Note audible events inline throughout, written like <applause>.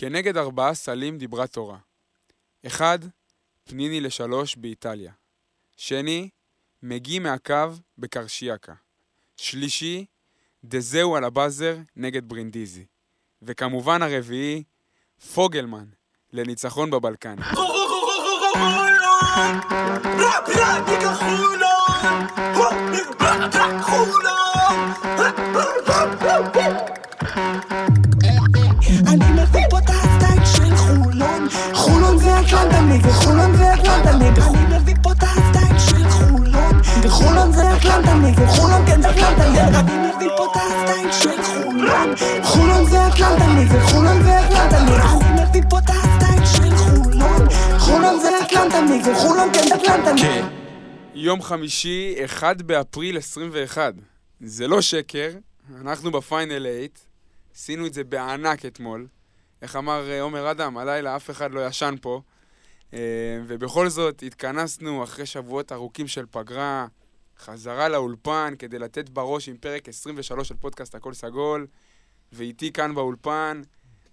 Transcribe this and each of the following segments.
כנגד ארבעה סלים דיברה תורה. אחד, פניני לשלוש באיטליה. שני, מגי מהקו בקרשיאקה. שלישי, דזהו על הבאזר נגד ברינדיזי. וכמובן הרביעי, פוגלמן, לניצחון בבלקן. אני זה אטלנטה נגד חולון זה אטלנטה נגד אני מביא פה את הסטייל של חולון וחולון זה אטלנטה נגד חולון כן זה אטלנטה נגד אני מביא פה את הסטייל של חולון חולון זה אטלנטה נגד חולון זה אטלנטה נגד אני מביא פה את הסטייל של חולון חולון זה אטלנטה נגד חולון כן זה אטלנטה נגד יום חמישי, 1 באפריל 21. זה לא שקר, אנחנו בפיינל 8, עשינו את זה בענק אתמול. איך אמר אה, עומר אדם, הלילה אף אחד לא ישן פה. אה, ובכל זאת, התכנסנו אחרי שבועות ארוכים של פגרה, חזרה לאולפן כדי לתת בראש עם פרק 23 של פודקאסט הכל סגול, ואיתי כאן באולפן,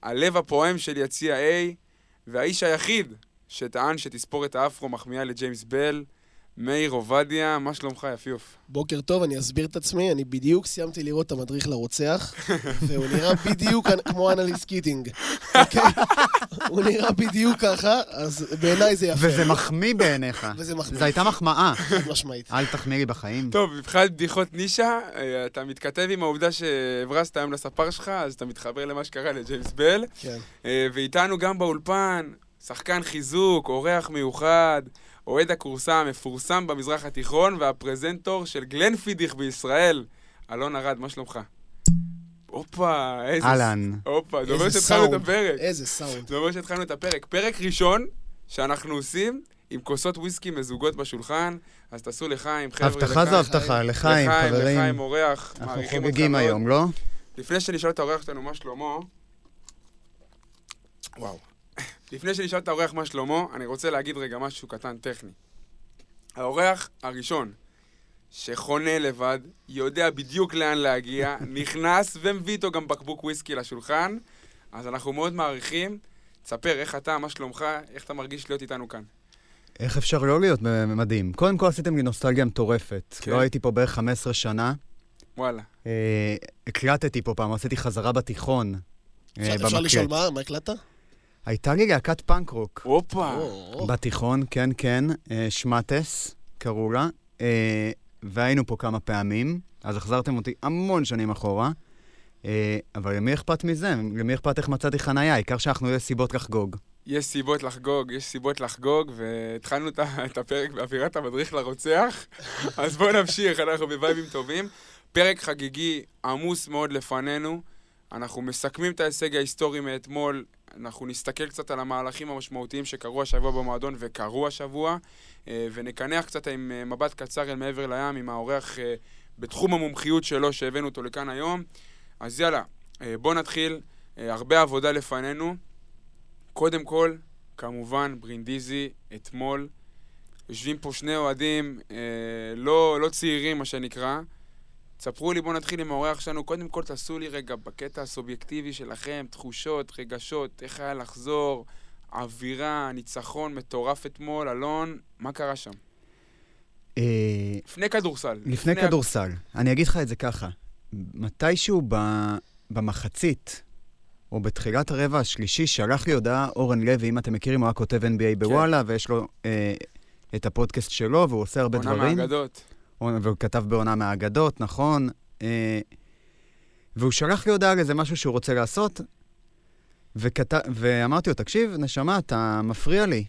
הלב הפועם של יציע A, והאיש היחיד שטען שתספורת האפרו מחמיאה לג'יימס בל, מאיר עובדיה, מה שלומך יפיוף? בוקר טוב, אני אסביר את עצמי, אני בדיוק סיימתי לראות את המדריך לרוצח, <laughs> והוא נראה בדיוק כמו אנליס קיטינג, אוקיי? <laughs> הוא נראה בדיוק ככה, אז בעיניי זה יפה. וזה מחמיא בעיניך. <laughs> וזה מחמיא. זו הייתה מחמאה. משמעית. אל תחמיא לי בחיים. טוב, מבחינת בדיחות נישה, אה, אתה מתכתב עם העובדה שהברזת היום לספר שלך, אז אתה מתחבר למה שקרה לג'יימס בל. כן. אה, ואיתנו גם באולפן, שחקן חיזוק, אורח מיוחד, אוהד הכורסה המפורסם במזרח התיכון, והפרזנטור של גלנפידיך בישראל, אלון ארד, מה שלומך? הופה, איזה... אהלן. הופה, זה אומר שהתחלנו את סאונד, הפרק. איזה סאונד. זה אומר שהתחלנו את הפרק. פרק ראשון שאנחנו עושים עם כוסות וויסקי מזוגות בשולחן, אז תעשו לחיים, חבר'ה, הבטחה זו הבטחה, לחיים, חברים. לחיים, אורח, אנחנו חוגגים. היום, לא? לפני שנשאל את האורח שלנו מה שלמה, וואו. לפני שנשאל את האורח מה שלמה, אני רוצה להגיד רגע משהו קטן טכני. האורח הראשון, שחונה לבד, יודע בדיוק לאן להגיע, <laughs> נכנס ומביא איתו גם בקבוק וויסקי לשולחן, אז אנחנו מאוד מעריכים. תספר איך אתה, מה שלומך, איך אתה מרגיש להיות איתנו כאן. איך אפשר לא להיות מדהים? קודם כל עשיתם לי נוסטלגיה מטורפת. כן. לא הייתי פה בערך 15 שנה. וואלה. אה, הקלטתי פה פעם, עשיתי חזרה בתיכון. אה, אפשר- אפשר במקלט. לשאול מה? מה הקלטת? הייתה לי להקת פאנק רוק. הופה. בתיכון, כן, כן, אה, שמטס, קראו לה, אה, והיינו פה כמה פעמים, אז החזרתם אותי המון שנים אחורה, אה, אבל למי אכפת מזה? למי אכפת איך מצאתי חנייה? העיקר שאנחנו יש סיבות לחגוג. יש סיבות לחגוג, יש סיבות לחגוג, והתחלנו את <laughs> הפרק באווירת המדריך לרוצח, אז בואו נמשיך, אנחנו בווייבים טובים. פרק חגיגי עמוס מאוד לפנינו, אנחנו מסכמים את ההישג ההיסטורי מאתמול, אנחנו נסתכל קצת על המהלכים המשמעותיים שקרו השבוע במועדון וקרו השבוע, אה, ונקנח קצת עם אה, מבט קצר אל מעבר לים, עם האורח אה, בתחום המומחיות שלו שהבאנו אותו לכאן היום. אז יאללה, בואו נתחיל, הרבה עבודה לפנינו. קודם כל, כמובן, ברינדיזי, אתמול. יושבים פה שני אוהדים אה, לא, לא צעירים, מה שנקרא. תספרו לי, בואו נתחיל עם האורח שלנו. קודם כל, תעשו לי רגע, בקטע הסובייקטיבי שלכם, תחושות, רגשות, איך היה לחזור, אווירה, ניצחון מטורף אתמול. אלון, מה קרה שם? אה, לפני כדורסל. לפני כדורסל, אני אגיד לך את זה ככה, מתישהו במחצית, או בתחילת הרבע השלישי, שלח לי הודעה אורן לוי, אם אתם מכירים, הוא היה כותב כן. NBA בוואלה, ויש לו אה, את הפודקאסט שלו, והוא עושה הרבה עונה דברים. מהאגדות. והוא כתב בעונה מהאגדות, נכון. אה, והוא שלח לי הודעה על איזה משהו שהוא רוצה לעשות, וכת... ואמרתי לו, תקשיב, נשמה, אתה מפריע לי.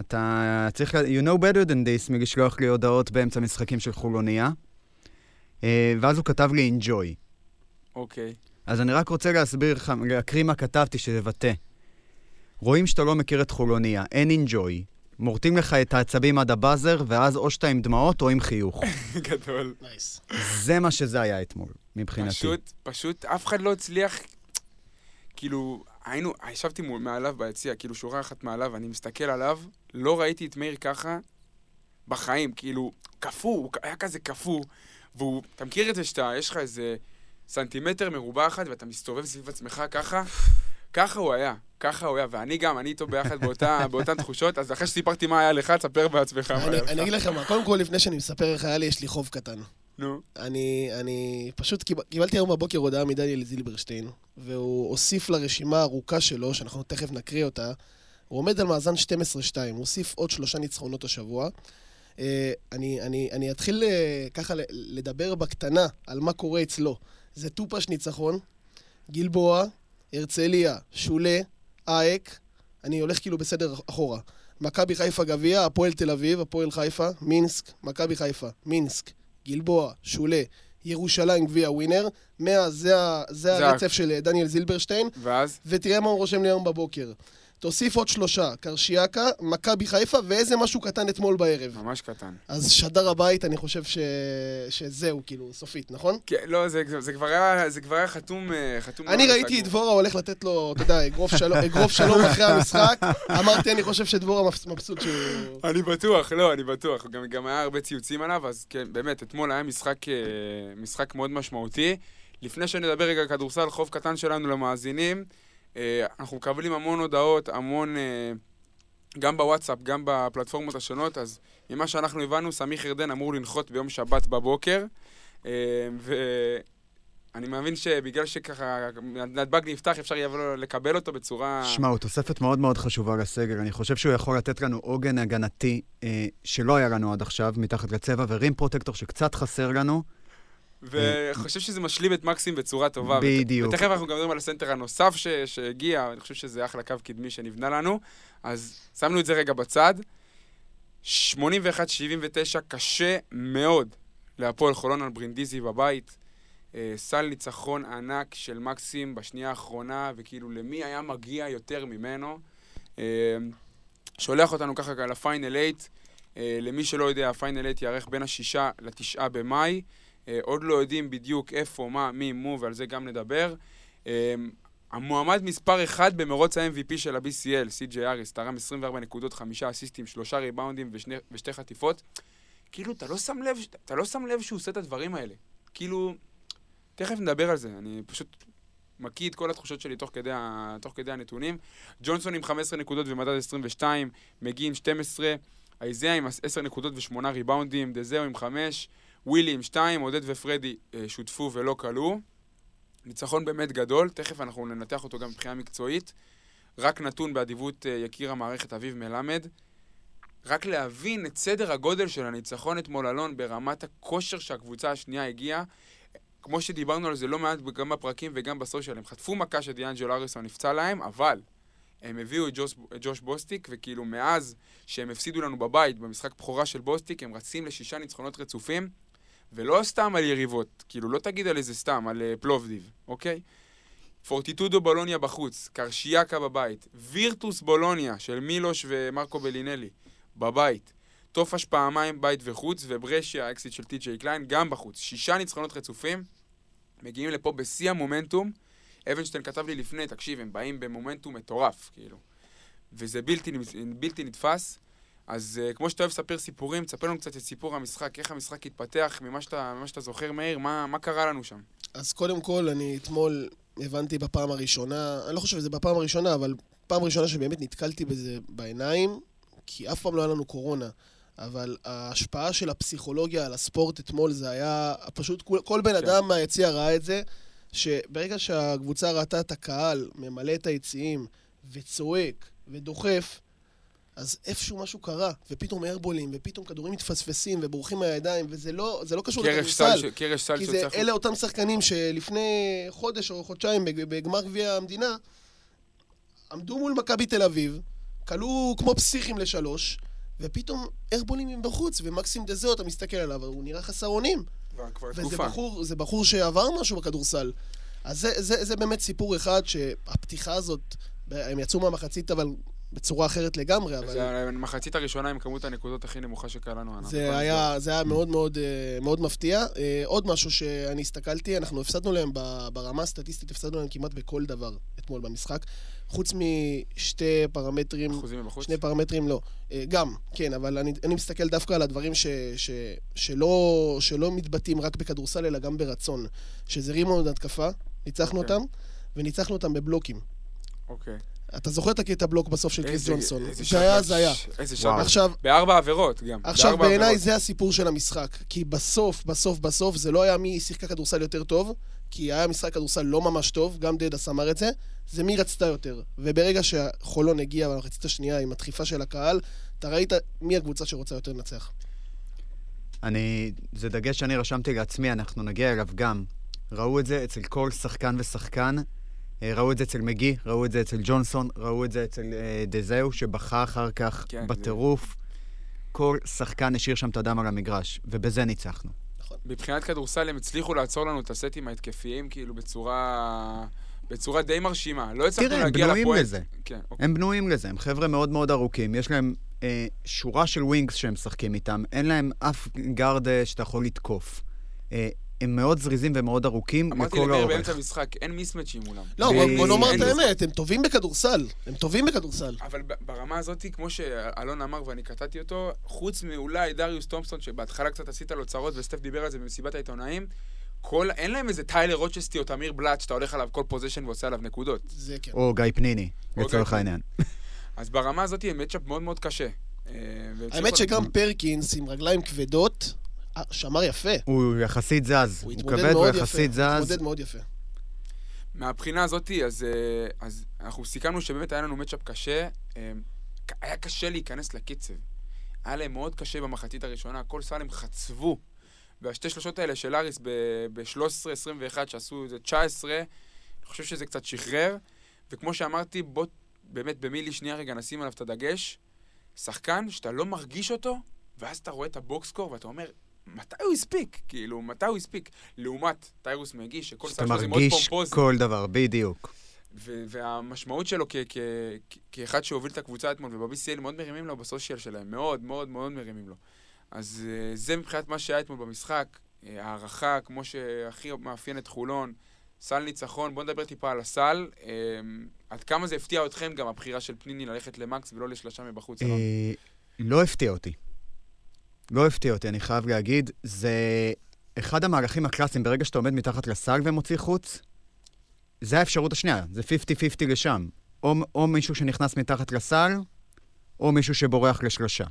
אתה צריך, you know better than this מלשלוח לי הודעות באמצע משחקים של חולוניה. אה, ואז הוא כתב לי enjoy. אוקיי. אז אני רק רוצה להסביר לך, להקריא מה כתבתי שתבטא. רואים שאתה לא מכיר את חולוניה, אין enjoy. מורטים לך את העצבים עד הבאזר, ואז או שאתה עם דמעות או עם חיוך. <laughs> גדול. נייס. זה מה שזה היה אתמול, מבחינתי. פשוט, פשוט אף אחד לא הצליח, כאילו, היינו, ישבתי מול, מעליו ביציע, כאילו שורה אחת מעליו, אני מסתכל עליו, לא ראיתי את מאיר ככה בחיים, כאילו, קפוא, הוא היה כזה קפוא, והוא, אתה מכיר את זה שאתה, יש לך איזה סנטימטר מרובע אחד, ואתה מסתובב סביב עצמך ככה? ככה הוא היה. ככה הוא היה, ואני גם, אני איתו ביחד באותה- <laughs> באותן תחושות, אז אחרי שסיפרתי מה היה לך, תספר בעצמך מה היה אני אגיד לך. לך מה, קודם כל, לפני שאני מספר איך היה לי, יש לי חוב קטן. נו, אני, אני פשוט קיב, קיבלתי היום בבוקר הודעה מדניאל זילברשטיין, והוא הוסיף לרשימה הארוכה שלו, שאנחנו תכף נקריא אותה, הוא עומד על מאזן 12-2, הוא הוסיף עוד שלושה ניצחונות השבוע. אה, אני, אני, אני אתחיל אה, ככה לדבר בקטנה על מה קורה אצלו. זה טופש ניצחון, גלבוע, הרצליה, שולה, אייק, אני הולך כאילו בסדר אחורה. מכבי חיפה גביע, הפועל תל אביב, הפועל חיפה, מינסק, מכבי חיפה, מינסק, גלבוע, שולה, ירושלים גביע ווינר. מאה, זה, זה זה הרצף של אה, דניאל זילברשטיין, ואז? ותראה מה הוא רושם לי היום בבוקר. תוסיף עוד שלושה, קרשיאקה, מכבי חיפה ואיזה משהו קטן אתמול בערב. ממש קטן. אז שדר הבית, אני חושב ש... שזהו, כאילו, סופית, נכון? כן, לא, זה, זה, כבר היה, זה כבר היה חתום, אה, חתום... אני ראיתי. את דבורה הולך לתת לו, אתה יודע, אגרוף שלום, אגרוף שלום אחרי המשחק. אמרתי, אני חושב שדבורה מבסוט שהוא... אני בטוח, לא, אני בטוח. גם, גם היה הרבה ציוצים עליו, אז כן, באמת, אתמול היה משחק, אה, משחק מאוד משמעותי. לפני שנדבר רגע כדורסל, חוב קטן שלנו למאזינים, אנחנו מקבלים המון הודעות, המון, אה, גם בוואטסאפ, גם בפלטפורמות השונות, אז ממה שאנחנו הבנו, סמיך ירדן אמור לנחות ביום שבת בבוקר, אה, ואני מאמין שבגלל שככה נתב"ג נפתח, אפשר יהיה לקבל אותו בצורה... שמע, הוא תוספת מאוד מאוד חשובה לסגל. אני חושב שהוא יכול לתת לנו עוגן הגנתי אה, שלא היה לנו עד עכשיו, מתחת לצבע, ורים פרוטקטור שקצת חסר לנו. וחושב שזה משלים את מקסים בצורה טובה. בדיוק. ותכף אנחנו גם מדברים על הסנטר הנוסף ש... שהגיע, אני חושב שזה אחלה קו קדמי שנבנה לנו. אז שמנו את זה רגע בצד. 81-79, קשה מאוד להפועל חולון על ברינדיזי בבית. אה, סל ניצחון ענק של מקסים בשנייה האחרונה, וכאילו למי היה מגיע יותר ממנו. אה, שולח אותנו ככה לפיינל 8. אה, למי שלא יודע, הפיינל 8 יארך בין השישה לתשעה במאי. אה, עוד לא יודעים בדיוק איפה, מה, מי, מו, ועל זה גם נדבר. אה, המועמד מספר אחד במרוץ ה-MVP של ה-BCL, סי.ג'יי אריס, תרם 24 נקודות, חמישה אסיסטים, שלושה ריבאונדים ושני, ושתי חטיפות. כאילו, אתה לא שם לב, אתה לא שם לב שהוא עושה את הדברים האלה. כאילו, תכף נדבר על זה, אני פשוט מקיא את כל התחושות שלי תוך כדי, תוך כדי הנתונים. ג'ונסון עם 15 נקודות ומדד 22, מגי עם 12, אייזיה עם 10 נקודות ושמונה ריבאונדים, דזהו עם 5, ווילי עם 2, עודד ופרדי אה, שותפו ולא כלו. ניצחון באמת גדול, תכף אנחנו ננתח אותו גם מבחינה מקצועית. רק נתון באדיבות אה, יקיר המערכת אביב מלמד. רק להבין את סדר הגודל של הניצחון אתמול אלון ברמת הכושר שהקבוצה השנייה הגיעה. כמו שדיברנו על זה לא מעט גם בפרקים וגם בסושיאל, הם חטפו מכה שדיאנג'ל אריסון נפצע להם, אבל הם הביאו את ג'וש, את ג'וש בוסטיק, וכאילו מאז שהם הפסידו לנו בבית במשחק בכורה של בוסטיק, הם רצים לשישה ניצחונות רצופים, ולא סתם על יריבות, כאילו לא תגיד על איזה סתם, על uh, פלובדיב, אוקיי? פורטיטודו בולוניה בחוץ, קרשיאקה בבית, וירטוס בולוניה של מילוש ומרקו בלינלי בבית, טופש פעמיים בית וחוץ, וברשיה, האקסיט של טי.ג'יי קליין, גם בחוץ. שישה ניצחונות רצופים, מגיעים לפה בשיא המומנטום. אבנשטיין כתב לי לפני, תקשיב, הם באים במומנטום מטורף, כאילו. וזה בלתי, בלתי נתפס. אז uh, כמו שאתה אוהב לספר סיפורים, תספר לנו קצת את סיפור המשחק, איך המשחק התפתח, ממה שאתה, ממה שאתה זוכר, מאיר, מה, מה קרה לנו שם? אז קודם כל, אני אתמול הבנתי בפעם הראשונה, אני לא חושב שזה בפעם הראשונה, אבל פעם ראשונה שבאמת נתקלתי בזה בעיניים, כי אף פעם לא היה לנו קורונה. אבל ההשפעה של הפסיכולוגיה על הספורט אתמול זה היה פשוט, כל, כל בן כן. אדם מהיציע ראה את זה, שברגע שהקבוצה ראתה את הקהל ממלא את היציעים וצועק ודוחף, אז איפשהו משהו קרה, ופתאום איירבולים, ופתאום כדורים מתפספסים ובורחים מהידיים, וזה לא, זה לא קשור קרש לכדורסל. קרש סל כי זה, החוצה. אלה אותם שחקנים שלפני חודש או חודשיים בג- בגמר גביע המדינה, עמדו מול מכבי תל אביב, כלו כמו פסיכים לשלוש, ופתאום איירבולים מבחוץ, ומקסים דזו, אתה מסתכל עליו, הוא נראה חסר אונים. וזה. בחור, בחור שעבר משהו בכדורסל. אז זה, זה, זה באמת סיפור אחד שהפתיחה הזאת, הם יצאו מהמחצית אבל בצורה אחרת לגמרי, אבל... זה המחצית הראשונה עם כמות הנקודות הכי נמוכה שקרה לנו. העונה. זה היה, זה היה מאוד מאוד, אה, מאוד מפתיע. אה, עוד משהו שאני הסתכלתי, אנחנו הפסדנו להם ברמה הסטטיסטית, הפסדנו להם כמעט בכל דבר אתמול במשחק. חוץ משתי פרמטרים, אחוזים מבחוץ. שני פרמטרים לא. אה, גם, כן, אבל אני, אני מסתכל דווקא על הדברים ש, ש, שלא, שלא מתבטאים רק בכדורסל, אלא גם ברצון. שזה רימונד התקפה, ניצחנו אוקיי. אותם, וניצחנו אותם בבלוקים. אוקיי. אתה זוכר את הקטע בלוק בסוף של קריס ג'ונסון? איזה זה היה שחמט, הזיה. איזה. שחמט. עכשיו, בארבע עבירות גם. עכשיו בעיניי. זה הסיפור של המשחק. כי בסוף, בסוף, בסוף, זה לא היה מי שיחקה כדורסל יותר טוב, כי היה משחק כדורסל לא ממש טוב, גם דדס אמר את זה, זה מי רצתה יותר. וברגע שהחולון הגיע במחצית השנייה עם הדחיפה של הקהל, אתה ראית מי הקבוצה שרוצה יותר לנצח. אני, זה דגש שאני רשמתי לעצמי, אנחנו נגיע אליו גם. ראו את זה אצל כל שחקן ושחקן. אה, ראו את זה אצל מגי, ראו את זה אצל ג'ונסון, ראו את זה אצל אה, דזהו, שבכה אחר כך כן, זה- בטירוף. כל שחקן השאיר שם את הדם על המגרש, ובזה ניצחנו. מבחינת כדורסל הם הצליחו לעצור לנו את הסטים ההתקפיים כאילו בצורה... בצורה די מרשימה. לא הצלחנו תראה, הם להגיע בנויים לפואנט. לזה. כן, אוקיי. הם בנויים לזה, הם חבר'ה מאוד מאוד ארוכים, יש להם אה, שורה של wings שהם משחקים איתם, אין להם אף guard אה, שאתה יכול לתקוף. אה, הם מאוד זריזים ומאוד ארוכים אמרתי לכל האורך. באמצע המשחק, אין מיסמצ'ים מולם. לא, בוא, ב- בוא נאמר את. האמת, הם טובים בכדורסל. הם טובים בכדורסל. אבל ברמה הזאת, כמו שאלון אמר ואני קטעתי אותו, חוץ מאולי דריוס תומפסון, שבהתחלה קצת עשית לו צרות, וסטף דיבר על זה במסיבת העיתונאים, כל, אין להם איזה טיילר רוצ'סטי או תמיר בלאט שאתה הולך עליו כל possession ועושה עליו נקודות. זה כן. או גיא פניני, לצורך העניין. <laughs> אז ברמה הזאת הם מצ'אפ מאוד מאוד קשה. אה, האמת שגם פרקינס עם רגליים כבדות, שמר יפה. הוא יחסית זז. הוא הוא התמודד כבד, הוא מאוד יפה. יחסית הוא זז. התמודד מאוד יפה. מהבחינה הזאתי, אז, אה, אז אנחנו סיכמנו שבאמת היה לנו מצ'אפ קשה. אה, היה קשה להיכנס לקצב. היה להם מאוד קשה במחצית הראשונה, כל סל הם חצבו. והשתי שלושות האלה של אריס ב-13-21 שעשו איזה 19, אני חושב שזה קצת שחרר. וכמו שאמרתי, בוא באמת במילי שנייה רגע נשים עליו את הדגש. שחקן שאתה לא מרגיש אותו, ואז אתה רואה את הבוקסקור ואתה אומר, מתי הוא הספיק? כאילו, מתי הוא הספיק? לעומת טיירוס מגי, שכל שאתה סל שלו זה מאוד מרגיש פומפוזי. כל דבר, בדיוק. ו- והמשמעות שלו כ- כ- כאחד שהוביל את הקבוצה אתמול, וב-BCL מאוד מרימים לו בסושיאל שלהם, מאוד מאוד מאוד מרימים לו. אז uh, זה מבחינת מה שהיה אתמול במשחק, uh, הערכה, כמו שהכי מאפיין את חולון, סל ניצחון, בואו נדבר טיפה על הסל. Uh, עד כמה זה הפתיע אתכם גם הבחירה של פניני ללכת למקס ולא לשלושה מבחוץ? אה, לא הפתיע אותי. לא הפתיע אותי, אני חייב להגיד. זה אחד המהלכים הקלאסיים, ברגע שאתה עומד מתחת לסל ומוציא חוץ, זה האפשרות השנייה, זה 50-50 לשם. או, או מישהו שנכנס מתחת לסל, או מישהו שבורח לשלושה.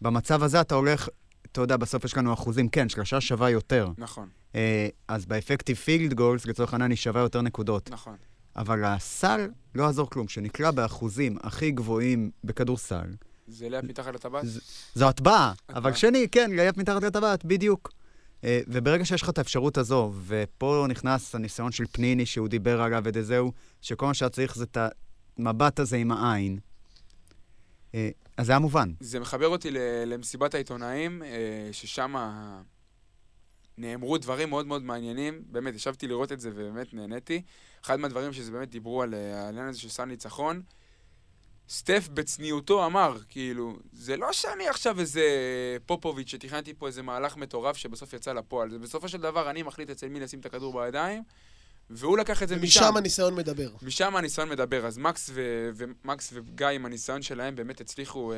במצב הזה אתה הולך, אתה יודע, בסוף יש לנו אחוזים, כן, שלושה שווה יותר. נכון, אה, אז באפקטיב פילד גולס, לצורך העניין, היא שווה יותר נקודות. נכון. אבל הסל לא יעזור כלום. שנקלע באחוזים הכי גבוהים בכדורסל, זה לאפ מתחת לטבעת? זו הטבעה. אבל שני, כן, לייף מתחת לטבעת, בדיוק. אה, וברגע שיש לך את האפשרות הזו, ופה נכנס הניסיון של פניני, שהוא דיבר עליו ואת זהו, שכל מה שהיה צריך זה את המבט הזה עם העין, אה, אז זה היה מובן. זה מחבר אותי למסיבת העיתונאים, אה, ששם נאמרו דברים מאוד מאוד מעניינים. באמת, ישבתי לראות את זה ובאמת נהניתי. אחד מהדברים שזה באמת דיברו על העניין הזה של סל ניצחון, סטף בצניעותו אמר, כאילו, זה לא שאני עכשיו איזה פופוביץ' שתכננתי פה איזה מהלך מטורף שבסוף יצא לפועל. זה בסופו של דבר אני מחליט אצל מי לשים את הכדור בידיים, והוא לקח את זה משם. ומשם הניסיון מדבר. משם הניסיון מדבר, אז מקס, ו- ומקס וגיא עם הניסיון שלהם באמת הצליחו אה,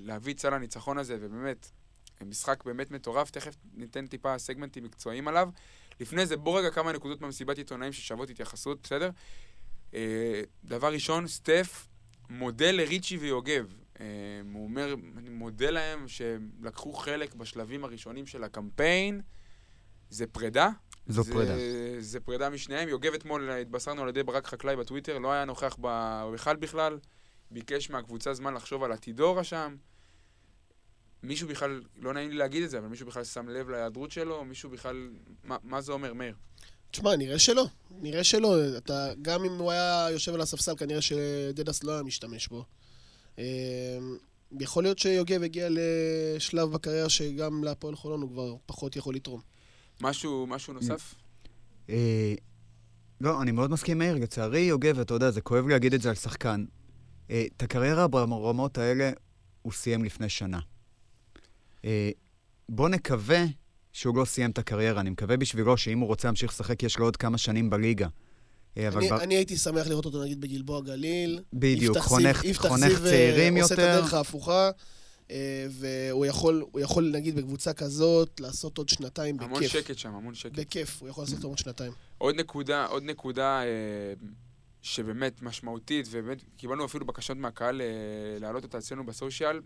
להביא את סל הניצחון הזה, ובאמת, משחק באמת מטורף, תכף ניתן טיפה סגמנטים מקצועיים עליו. לפני זה, בוא רגע כמה נקודות מהמסיבת עיתונאים ששוות התייחסות, בסדר? אה, דבר ראשון, סטף מודה לריצ'י ויוגב. אה, הוא אומר, אני מודה להם שהם לקחו חלק בשלבים הראשונים של הקמפיין. זה פרידה, זו זה, פרידה. זה פרידה משניהם. יוגב אתמול התבשרנו על ידי ברק חקלאי בטוויטר, לא היה נוכח בהיכל בכלל, ביקש מהקבוצה זמן לחשוב על עתידו רשם. מישהו בכלל, לא נעים לי להגיד את זה, אבל מישהו בכלל שם לב להיעדרות שלו? מישהו בכלל, מה, מה זה אומר, מאיר? תשמע, נראה שלא. נראה שלא. אתה, גם אם הוא היה יושב על הספסל, כנראה שדדס לא היה משתמש בו. אה, יכול להיות שיוגב הגיע לשלב בקריירה שגם להפועל חולון הוא כבר פחות יכול לתרום. משהו, משהו נוסף? אה, לא, אני מאוד מסכים עם מאיר, לצערי יוגב, אתה יודע, זה כואב לי להגיד את זה על שחקן. אה, את הקריירה ברמות האלה הוא סיים לפני שנה. בוא נקווה שהוא לא סיים את הקריירה, אני מקווה בשבילו שאם הוא רוצה להמשיך לשחק, יש לו עוד כמה שנים בליגה. אה, אבל אני, ב- אני הייתי שמח לראות אותו נגיד בגלבוע גליל. בדיוק, חונך, יפתח חונך אה, צעירים עושה את יותר. הדרך ההפוכה, אה, והוא יכול, הוא יכול, נגיד, בקבוצה כזאת, לעשות עוד שנתיים בכיף. המון שקט שם, המון שקט. בכיף, הוא יכול לעשות עוד שנתיים. עוד נקודה, עוד נקודה שבאמת משמעותית, ובאמת קיבלנו אפילו בקשות מהקהל להעלות אותה אצלנו בסושיאל.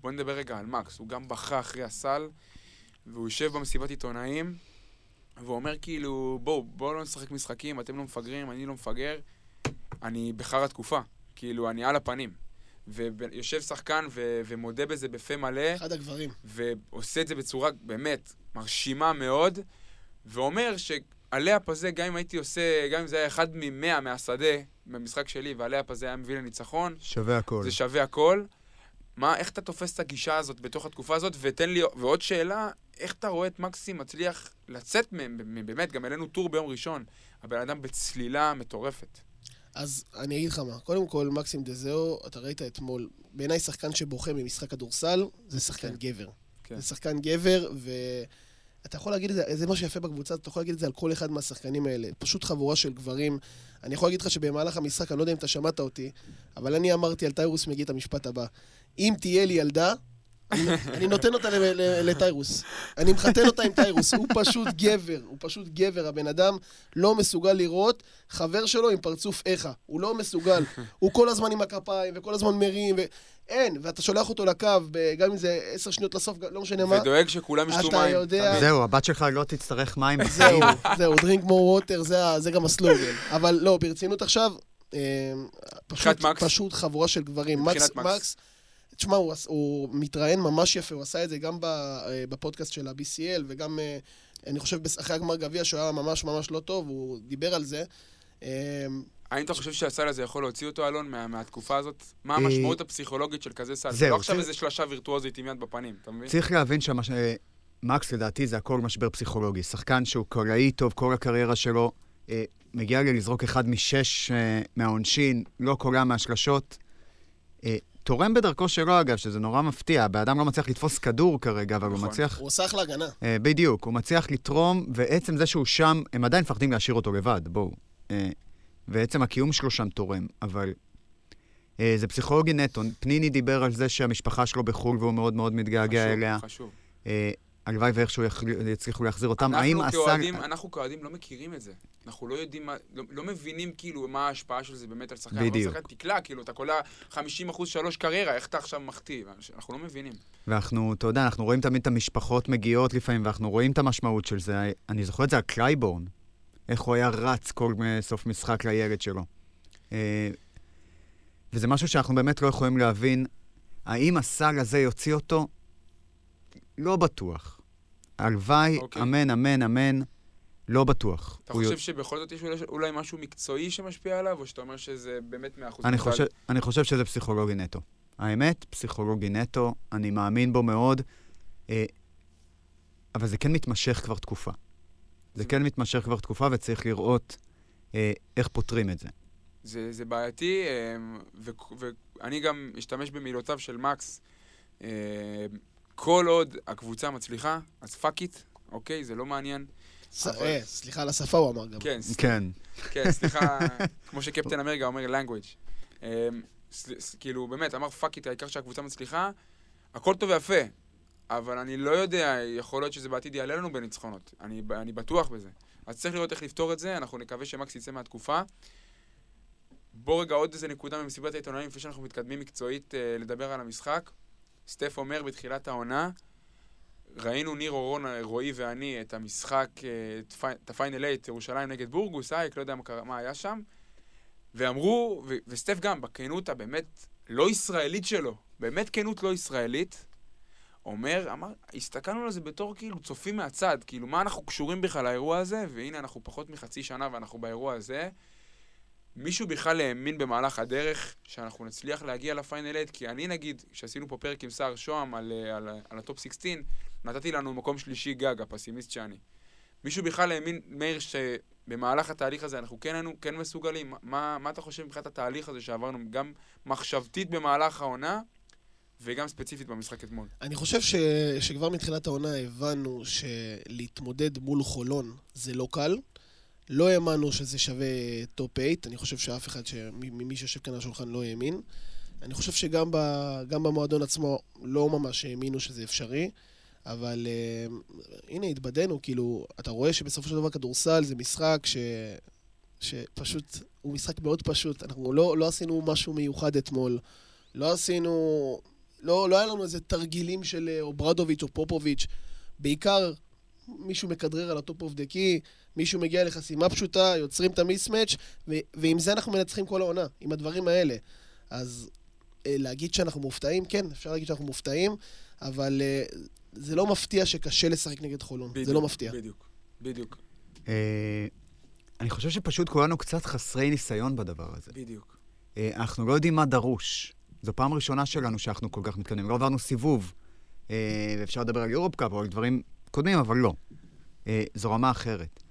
בוא נדבר רגע על מקס, הוא גם בכה אחרי הסל, והוא יושב במסיבת עיתונאים, והוא אומר כאילו, בואו, בואו לא נשחק משחקים, אתם לא מפגרים, אני לא מפגר, אני בחרא תקופה, כאילו, אני על הפנים. ויושב שחקן ו- ומודה בזה בפה מלא, אחד הגברים. ועושה את זה בצורה באמת מרשימה מאוד, ואומר שהלאפ הזה, גם אם הייתי עושה, גם אם זה היה אחד ממאה מהשדה במשחק שלי, והלאפ הזה היה מביא לניצחון, שווה הכל. זה שווה הכל. מה, איך אתה תופס את הגישה הזאת בתוך התקופה הזאת? ותן לי, ועוד שאלה, איך אתה רואה את מקסי מצליח לצאת מהם, באמת, גם העלינו טור ביום ראשון. הבן אדם בצלילה מטורפת. אז אני אגיד לך מה, קודם כל, מקסים דזאו, אתה ראית אתמול, בעיניי שחקן שבוכה ממשחק כדורסל, זה שחקן כן. גבר. כן. זה שחקן גבר, ואתה יכול להגיד את זה, זה מה שיפה בקבוצה, אתה יכול להגיד את זה על כל אחד מהשחקנים האלה. פשוט חבורה של גברים. אני יכול להגיד לך שבמהלך המשחק, אני לא יודע אם אתה שמעת אותי, אבל אני אמרתי על טיירוס מגיע את המשפט הבא. אם תהיה לי ילדה, אני, נותן אותה לטיירוס. אני מחתן אותה עם טיירוס. הוא פשוט גבר, הוא פשוט גבר. הבן אדם לא מסוגל לראות חבר שלו עם פרצוף איכה. הוא לא מסוגל. הוא כל הזמן עם הכפיים, וכל הזמן מרים, ואין. ואתה שולח אותו לקו, גם אם זה עשר שניות לסוף, לא משנה מה. ודואג שכולם ישתו אתה מים. יודע- תמיד. זהו, הבת שלך לא תצטרך מים <laughs> זהו. זהו, drink more water, זה, גם הסלוגן. אבל לא, ברצינות עכשיו, אה, פשוט, חבורה של גברים. מבחינת מקס. תשמע, הוא, הוא מתראיין ממש יפה, הוא עשה את זה גם ב, אה, בפודקאסט של ה-BCL, וגם, אה, אני חושב, אחרי הגמר גביע, שהוא היה ממש ממש לא טוב, הוא דיבר על זה. אה, האם אתה חושב שהסל הזה יכול להוציא אותו, אלון, מה- מהתקופה הזאת? מה אה, המשמעות הפסיכולוגית של כזה סל? זה זהו, לא עכשיו זה- איזה שלושה וירטואוזית עם יד בפנים, אתה מבין? צריך להבין שמקס לדעתי זה הכל משבר פסיכולוגי. שחקן שהוא קוראי טוב כל הקריירה שלו, אה, מגיע לי לזרוק אחד משש אה, מהעונשין, לא קורע מהשלשות. תורם בדרכו שלו, אגב, שזה נורא מפתיע. הבן אדם לא מצליח לתפוס כדור כרגע, אבל נכון. הוא מצליח... הוא עושה אחלה הגנה. אה, בדיוק, הוא מצליח לתרום, ועצם זה שהוא שם, הם עדיין מפחדים להשאיר אותו לבד, בואו. אה, ועצם הקיום שלו שם תורם, אבל אה, זה פסיכולוגי נטו. פניני דיבר על זה שהמשפחה שלו בחו"ל והוא מאוד מאוד מתגעגע חשוב, אליה. חשוב. אה, הלוואי ואיכשהו יצליחו להחזיר אותם. האם. כאוהדים, אנחנו כאוהדים לא מכירים את זה. אנחנו לא יודעים, מה- לא, לא מבינים כאילו מה ההשפעה של זה באמת על שחקן. בדיוק. אנחנו שחקן תקלע, כאילו, אתה קולע 50% שלוש קריירה, איך אתה עכשיו מחטיא? אנחנו לא מבינים. ואנחנו, אתה יודע, אנחנו רואים תמיד את המשפחות מגיעות לפעמים, ואנחנו רואים את המשמעות של זה. אני זוכר את זה על קלייבורן, איך הוא היה רץ כל סוף משחק לילד שלו. אה, וזה משהו שאנחנו באמת לא יכולים להבין. האם הסל הזה יוציא אותו? לא בטוח. הלוואי, אוקיי. אמן, אמן, אמן, לא בטוח. אתה חושב יוצ- שבכל זאת יש אולי, אולי משהו מקצועי שמשפיע עליו, או שאתה אומר שזה באמת 100% אני מזל? חושב, אני חושב שזה פסיכולוגי נטו. האמת, פסיכולוגי נטו, אני מאמין בו מאוד, אה, אבל זה כן מתמשך כבר תקופה. זה זה- כן מתמשך כבר תקופה, וצריך לראות אה, איך פותרים את זה. זה, זה בעייתי, ו- ואני גם אשתמש במילותיו של מקס. אמ, כל עוד הקבוצה מצליחה, אז fuck it, אוקיי? זה לא מעניין. ס- אבל- אה, סליחה על השפה, הוא אמר גם. כן, ס- כן. כן, סליחה, <laughs> כמו שקפטן אמריקה אומר language. אמ, סל- ס- כאילו, באמת, אמר fuck it, העיקר שהקבוצה מצליחה, הכל טוב ויפה, אבל אני לא יודע, יכול להיות שזה בעתיד יעלה לנו בניצחונות. אני, אני בטוח בזה. אז צריך לראות איך לפתור את זה, אנחנו נקווה שמקס יצא מהתקופה. בוא רגע עוד איזה נקודה ממסיבת העיתונאים, לפני שאנחנו מתקדמים מקצועית אה, לדבר על המשחק. סטף אומר בתחילת העונה, ראינו ניר אורון, אה, רועי ואני, את המשחק, אה, את פי- את הפיינל 8, ירושלים נגד בורגוס, אייק, לא יודע מה היה שם, ואמרו, ו- וסטף גם, בכנות הבאמת לא ישראלית שלו, באמת כנות לא ישראלית, אומר, אמר, הסתכלנו על זה בתור כאילו צופים מהצד, כאילו מה אנחנו קשורים בכלל לאירוע הזה, והנה אנחנו פחות מחצי שנה ואנחנו באירוע הזה. מישהו בכלל האמין במהלך הדרך שאנחנו נצליח להגיע לפיינל 8? כי אני נגיד, כשעשינו פה פרק עם סער שוהם על, אה, על, על הטופ 16, נתתי לנו מקום שלישי גג, הפסימיסט שאני. מישהו בכלל האמין, מאיר, שבמהלך התהליך הזה אנחנו כן היינו, כן מסוגלים? מה, מה אתה חושב מבחינת התהליך הזה שעברנו, גם מחשבתית במהלך העונה, וגם ספציפית במשחק אתמול? אני חושב ש... שכבר מתחילת העונה הבנו שלהתמודד מול חולון זה לא קל. לא האמנו שזה שווה טופ 8, אני חושב שאף אחד. ממי שיושב כאן על השולחן לא האמין. אני חושב שגם ב... גם במועדון עצמו לא ממש האמינו שזה אפשרי, אבל uh, הנה, התבדינו, כאילו, אתה רואה שבסופו של דבר כדורסל זה משחק ש... שפשוט, הוא משחק מאוד פשוט. אנחנו לא, לא עשינו משהו מיוחד אתמול. לא עשינו... לא, לא היה לנו איזה תרגילים של אה, אוברדוביץ' או פופוביץ'. בעיקר מישהו מכדרר על ה top of the key, מישהו מגיע לחסימה פשוטה, יוצרים את ה mismatch, ו- ועם זה אנחנו מנצחים כל העונה, עם הדברים האלה. אז אה, להגיד שאנחנו מופתעים, כן, אפשר להגיד שאנחנו מופתעים, אבל אה, זה לא מפתיע שקשה לשחק נגד חולון. זה לא מפתיע. בדיוק, בדיוק, אה, אני חושב שפשוט כולנו קצת חסרי ניסיון בדבר הזה. בדיוק. אה, אנחנו לא יודעים מה דרוש. זו פעם ראשונה שלנו שאנחנו כל כך מתקדמים. לא עברנו סיבוב. אה, ואפשר לדבר על יורופ קאפ או על דברים קודמים, אבל לא. אה, זו רמה אחרת.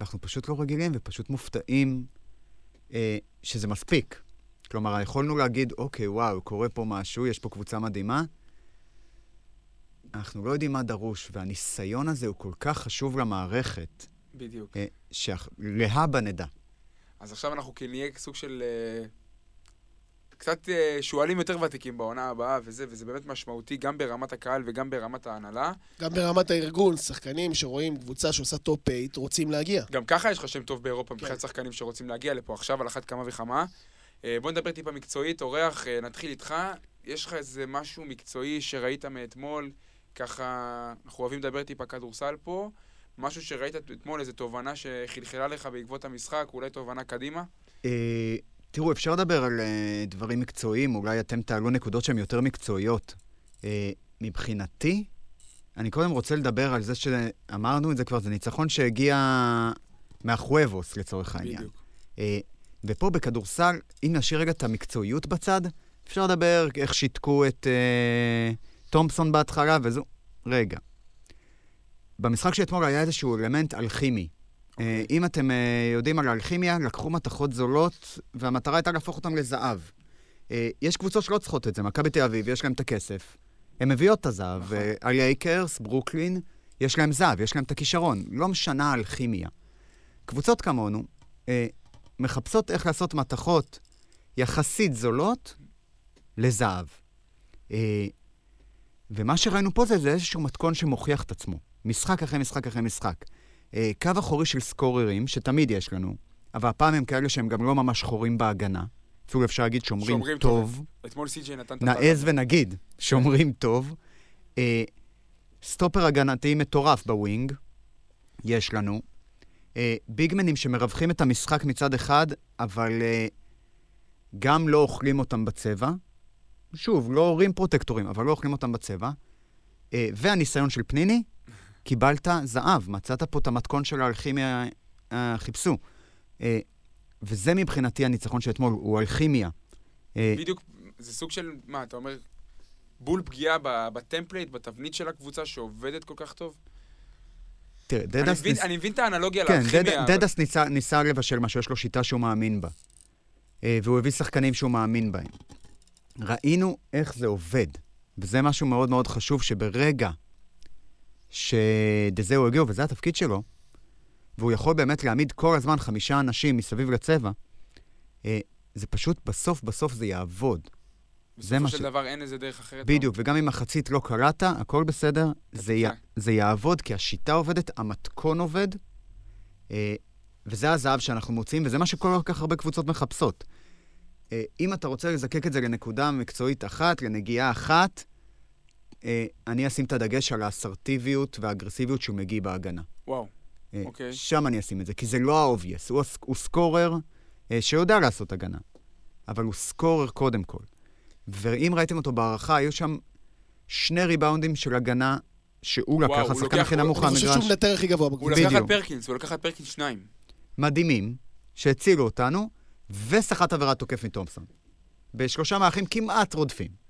אנחנו פשוט לא רגילים ופשוט מופתעים אה, שזה מספיק. כלומר, יכולנו להגיד, אוקיי, וואו, קורה פה משהו, יש פה קבוצה מדהימה. אנחנו לא יודעים מה דרוש, והניסיון הזה הוא כל כך חשוב למערכת, בדיוק. אה, שלהבא נדע. אז עכשיו אנחנו כאילו נהיה סוג של... אה, קצת אה, שועלים יותר ותיקים בעונה הבאה וזה, וזה באמת משמעותי גם ברמת הקהל וגם ברמת ההנהלה. גם ברמת הארגון, שחקנים שרואים קבוצה שעושה טופ 8, רוצים להגיע. גם ככה יש לך שם טוב באירופה מבחינת כן. שחקנים שרוצים להגיע לפה עכשיו על אחת כמה וכמה. אה, בוא נדבר טיפה מקצועית, אורח, אה, נתחיל איתך. יש לך איזה משהו מקצועי שראית מאתמול, ככה, אנחנו אוהבים לדבר טיפה כדורסל פה, משהו שראית אתמול, איזו תובנה שחלחלה לך בעקבות המשחק, אולי תובנה קדימה? תראו, אפשר לדבר על אה, דברים מקצועיים, אולי אתם תעלו נקודות שהן יותר מקצועיות. אה, מבחינתי, אני קודם רוצה לדבר על זה שאמרנו את זה כבר, זה ניצחון שהגיע מהחואבוס לצורך העניין. בדיוק. אה, ופה בכדורסל, אם נשאיר רגע את המקצועיות בצד, אפשר לדבר איך שיתקו את אה, תומפסון בהתחלה וזו. רגע. במשחק שאתמול היה איזשהו אלמנט אלכימי. אה, אם אתם אה, יודעים על אלכימיה, לקחו מתכות זולות, והמטרה הייתה להפוך אותן לזהב. אה, יש קבוצות שלא צריכות את זה, מכבי תל אביב, יש להם את הכסף. הן מביאות את הזהב. נכון. הלייקרס, ברוקלין, יש להם זהב, יש להם את הכישרון. לא משנה האלכימיה. קבוצות כמונו מחפשות איך לעשות מתכות יחסית זולות לזהב. ומה שראינו פה זה, זה איזשהו מתכון שמוכיח את עצמו. משחק אחרי משחק אחרי משחק. אה, קו אחורי של סקוררים, שתמיד יש לנו, אבל הפעם הם כאלה שהם גם לא ממש חורים בהגנה. אפילו אפשר להגיד שומרים, שומרים טוב. טוב. אתמול סי.ג'יי נתן את נעז ונגיד, שומרים טוב. אה, סטופר הגנתי מטורף ב wing, יש לנו. אה, ביגמנים שמרווחים את המשחק מצד אחד, אבל אה, גם לא אוכלים אותם בצבע. שוב, לא ה rim protector ים, אבל לא אוכלים אותם בצבע. אה, והניסיון של פניני, קיבלת זהב, מצאת פה את המתכון של האלכימיה אה, חיפשו. אה, וזה מבחינתי הניצחון של אתמול, הוא אלכימיה. אה, בדיוק, זה סוג של, מה, אתה אומר, בול פגיעה ב template, בתבנית של הקבוצה שעובדת כל כך טוב? תראה, אני דדס מבין- ניס... אני מבין את האנלוגיה כן, לאלכימיה. דד- אבל- דדס ניסה, ניסה לבשל משהו, יש לו שיטה שהוא מאמין בה. אה, והוא הביא שחקנים שהוא מאמין בהם. ראינו איך זה עובד, וזה משהו מאוד מאוד חשוב, שברגע שדזהו הגיעו, וזה התפקיד שלו, והוא יכול באמת להעמיד כל הזמן חמישה אנשים מסביב לצבע, אה, זה פשוט, בסוף בסוף זה יעבוד. בסופו של ש- דבר אין איזה דרך אחרת. בדיוק, וגם אם מחצית לא קראת, הכל בסדר, זה, י... זה יעבוד, כי השיטה עובדת, המתכון עובד, אה, וזה הזהב שאנחנו מוצאים, וזה מה שכל כך הרבה קבוצות מחפשות. אה, אם אתה רוצה לזקק את זה לנקודה מקצועית אחת, לנגיעה אחת, אני אשים את הדגש על האסרטיביות והאגרסיביות שהוא מגיע בהגנה. וואו, אה, אוקיי. שם אני אשים את זה, כי זה לא ה-obvious. הוא, הוא סקורר אה, שיודע לעשות הגנה, אבל הוא סקורר קודם כל. ואם ראיתם אותו בהערכה, היו שם שני ריבאונדים של הגנה שהוא לקח, הוא השחקן הכי נמוך אני חושב. שהוא מנטר הכי גבוה הוא בקבוצה. לקח על בדיוק. פרקינס, הוא לקח על פרקינס שניים. מדהימים, שהצילו אותנו, וסחט עבירת תוקף מתומפסון. בשלושה מהלכים כמעט רודפים.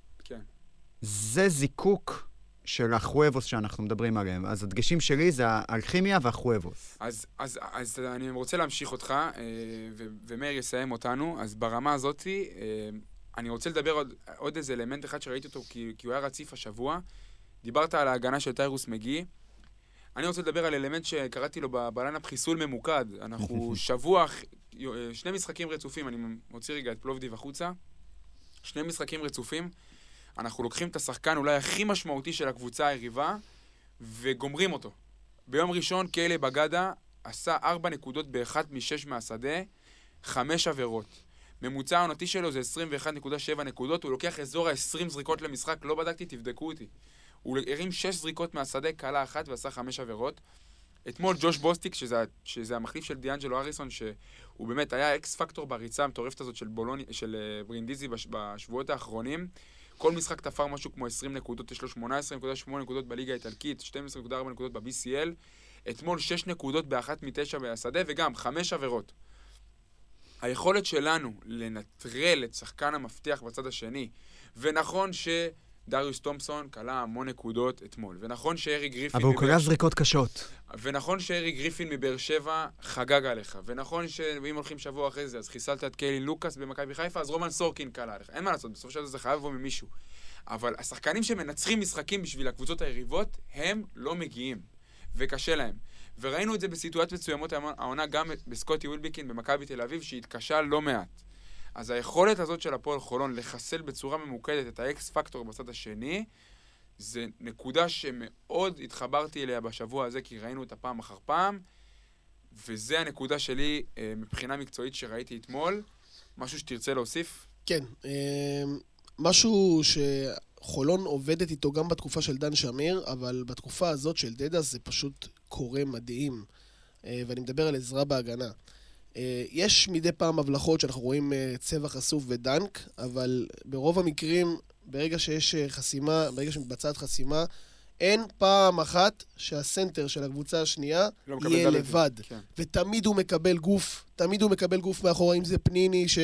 זה זיקוק של החואבוס שאנחנו מדברים עליהם. אז הדגשים שלי זה האלכימיה והחואבוס. אז, אז, אז אני רוצה להמשיך אותך, אה, ומאיר יסיים אותנו. אז ברמה הזאת, אה, אני רוצה לדבר עוד, עוד איזה אלמנט אחד שראיתי אותו, כי, כי הוא היה רציף השבוע. דיברת על ההגנה של טיירוס מגי. אני רוצה לדבר על אלמנט שקראתי לו בליינאפ חיסול ממוקד. אנחנו <laughs> שבוע, אה, שני משחקים רצופים, אני מוציא רגע את פלובדיב החוצה. שני משחקים רצופים. אנחנו לוקחים את השחקן אולי הכי משמעותי של הקבוצה היריבה, וגומרים אותו. ביום ראשון קיילה בגדה עשה ארבע נקודות באחת משש מהשדה. חמש עבירות. ממוצע העונתי שלו זה 21.7 נקודות, הוא לוקח אזור ה-20 זריקות למשחק, לא בדקתי, תבדקו אותי. הוא הרים 6 זריקות מהשדה, קלע אחת ועשה 5 עבירות. אתמול ג'וש בוסטיק, שזה, שזה המחליף של דיאנג'לו הריסון, שהוא באמת היה X factor בריצה המטורפת הזאת של, בולוני, של uh, ברינדיזי בש, בשבועות האחרונים. כל משחק תפר משהו כמו 20 נקודות, יש לו 18.8 נקודות בליגה האיטלקית, 12.4 נקודות ב-BCL. אתמול 6 נקודות באחת מתשע מהשדה, וגם 5 עבירות. היכולת שלנו לנטרל את שחקן המפתח בצד השני, ונכון ש... דריוס תומפסון קלע המון נקודות אתמול. ונכון שארי גריפין... אבל הוא קלע זריקות קשות. ונכון שארי גריפין מבאר שבע חגג עליך. ונכון שאם הולכים שבוע אחרי זה, אז חיסלת את קיילי לוקאס במכבי חיפה, אז רומן סורקין קלע עליך. אין מה לעשות, בסופו של דבר זה חייב לבוא ממישהו. אבל השחקנים שמנצחים משחקים בשביל הקבוצות היריבות, הם לא מגיעים. וקשה להם. וראינו את זה בסיטואציות מסוימות העונה גם בסקוטי ווילביקין במכבי תל אביב, שהתקשה לא מעט. אז היכולת הזאת של הפועל חולון לחסל בצורה ממוקדת את האקס פקטור בצד השני, זה נקודה שמאוד התחברתי אליה בשבוע הזה, כי ראינו אותה פעם אחר פעם, וזה הנקודה שלי אה, מבחינה מקצועית שראיתי אתמול. משהו שתרצה להוסיף? כן, אה, משהו שחולון עובדת איתו גם בתקופה של דן שמיר, אבל בתקופה הזאת של דדה זה פשוט קורה מדהים. אה, ואני מדבר על עזרה בהגנה. אה, יש מדי פעם הבלחות שאנחנו רואים אה, צבע חשוף ודנק, אבל ברוב המקרים, ברגע שיש אה, חסימה, ברגע שמתבצעת חסימה, אין פעם אחת שהסנטר של הקבוצה השנייה לא יהיה. לבד. כן. ותמיד הוא מקבל גוף, תמיד הוא מקבל גוף מאחורה, אם זה פניני, ש...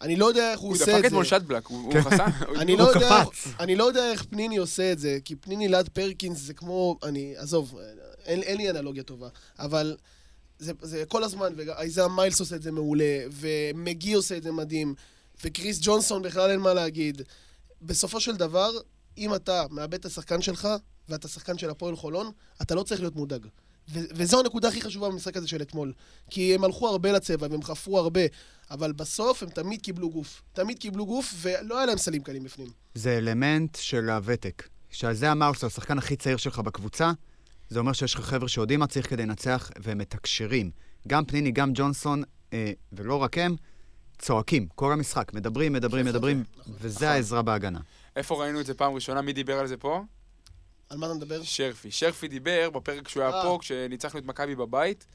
אני לא יודע איך הוא, הוא עושה דפק את זה. אתמול שטבלק, הוא כן. <laughs> הוא חסם. אני הוא לא, יודע, קפץ. אני לא יודע איך פניני עושה את זה, כי פניני ליד פרקינס זה כמו, אני, עזוב, אין, אין לי אנלוגיה טובה, אבל זה, זה כל הזמן, ואייזאה מיילס עושה את זה מעולה, ומגי עושה את זה מדהים, וקריס ג'ונסון בכלל אין מה להגיד. בסופו של דבר, אם אתה מאבד את השחקן שלך, ואתה שחקן של הפועל חולון, אתה לא צריך להיות מודאג. ו- וזו הנקודה הכי חשובה במשחק הזה של אתמול. כי הם הלכו הרבה לצבע, והם חפרו הרבה, אבל בסוף הם תמיד קיבלו גוף. תמיד קיבלו גוף, ולא היה להם סלים קלים בפנים. זה אלמנט של הוותק. שזה אמר שאתה השחקן הכי צעיר שלך בקבוצה, זה אומר שיש לך חבר'ה שיודעים מה צריך כדי לנצח, והם מתקשרים. גם פניני, גם ג'ונסון, אה, ולא רק הם, צועקים כל המשחק. מדברים, מדברים, מדברים, נכון. וזה העזרה בהגנה. איפה ראינו את זה פעם ראשונה? מי דיבר על זה פה? על מה אתה מדבר? שרפי. שרפי דיבר בפרק שהוא היה אה. פה, כשניצחנו את מכבי בבית.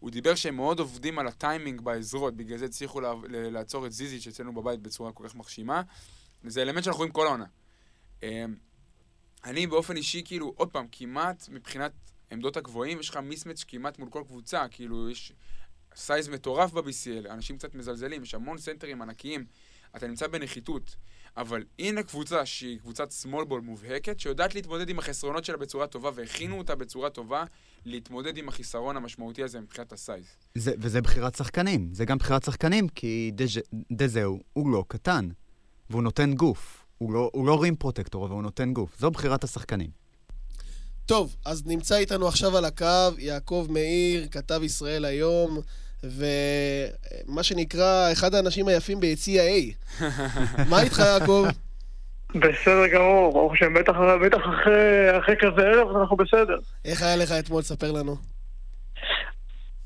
הוא דיבר שהם מאוד עובדים על הטיימינג בעזרות, בגלל זה הצליחו לה- ל- לעצור את זיזיץ' אצלנו בבית בצורה כל כך מרשימה. זה אלמנט שאנחנו רואים כל העונה. אמ, אני באופן אישי, כאילו, עוד פעם, כמעט מבחינת עמדות הגבוהים, יש לך mismatch כמעט מול כל קבוצה, כאילו, יש size מטורף ב-BCL, אנשים קצת מזלזלים, יש המון סנטרים ענקיים, אתה נמצא בנחיתות. אבל הנה קבוצה שהיא קבוצת ball מובהקת, שיודעת להתמודד עם החסרונות שלה בצורה טובה, והכינו אותה בצורה טובה להתמודד עם החיסרון המשמעותי הזה מבחינת ה size. זה, וזה בחירת שחקנים. זה גם בחירת שחקנים, כי דז'- דזהו הוא לא קטן, והוא נותן גוף. הוא לא, הוא לא רים פרוטקטור, אבל הוא נותן גוף. זו בחירת השחקנים. טוב, אז נמצא איתנו עכשיו על הקו יעקב מאיר, כתב ישראל היום, ומה שנקרא, אחד האנשים היפים ביציע A. <laughs> מה איתך, יעקב? בסדר גמור, ברוך השם, בטח, בטח אחרי, אחרי כזה ערב אנחנו בסדר. איך היה לך אתמול? ספר לנו.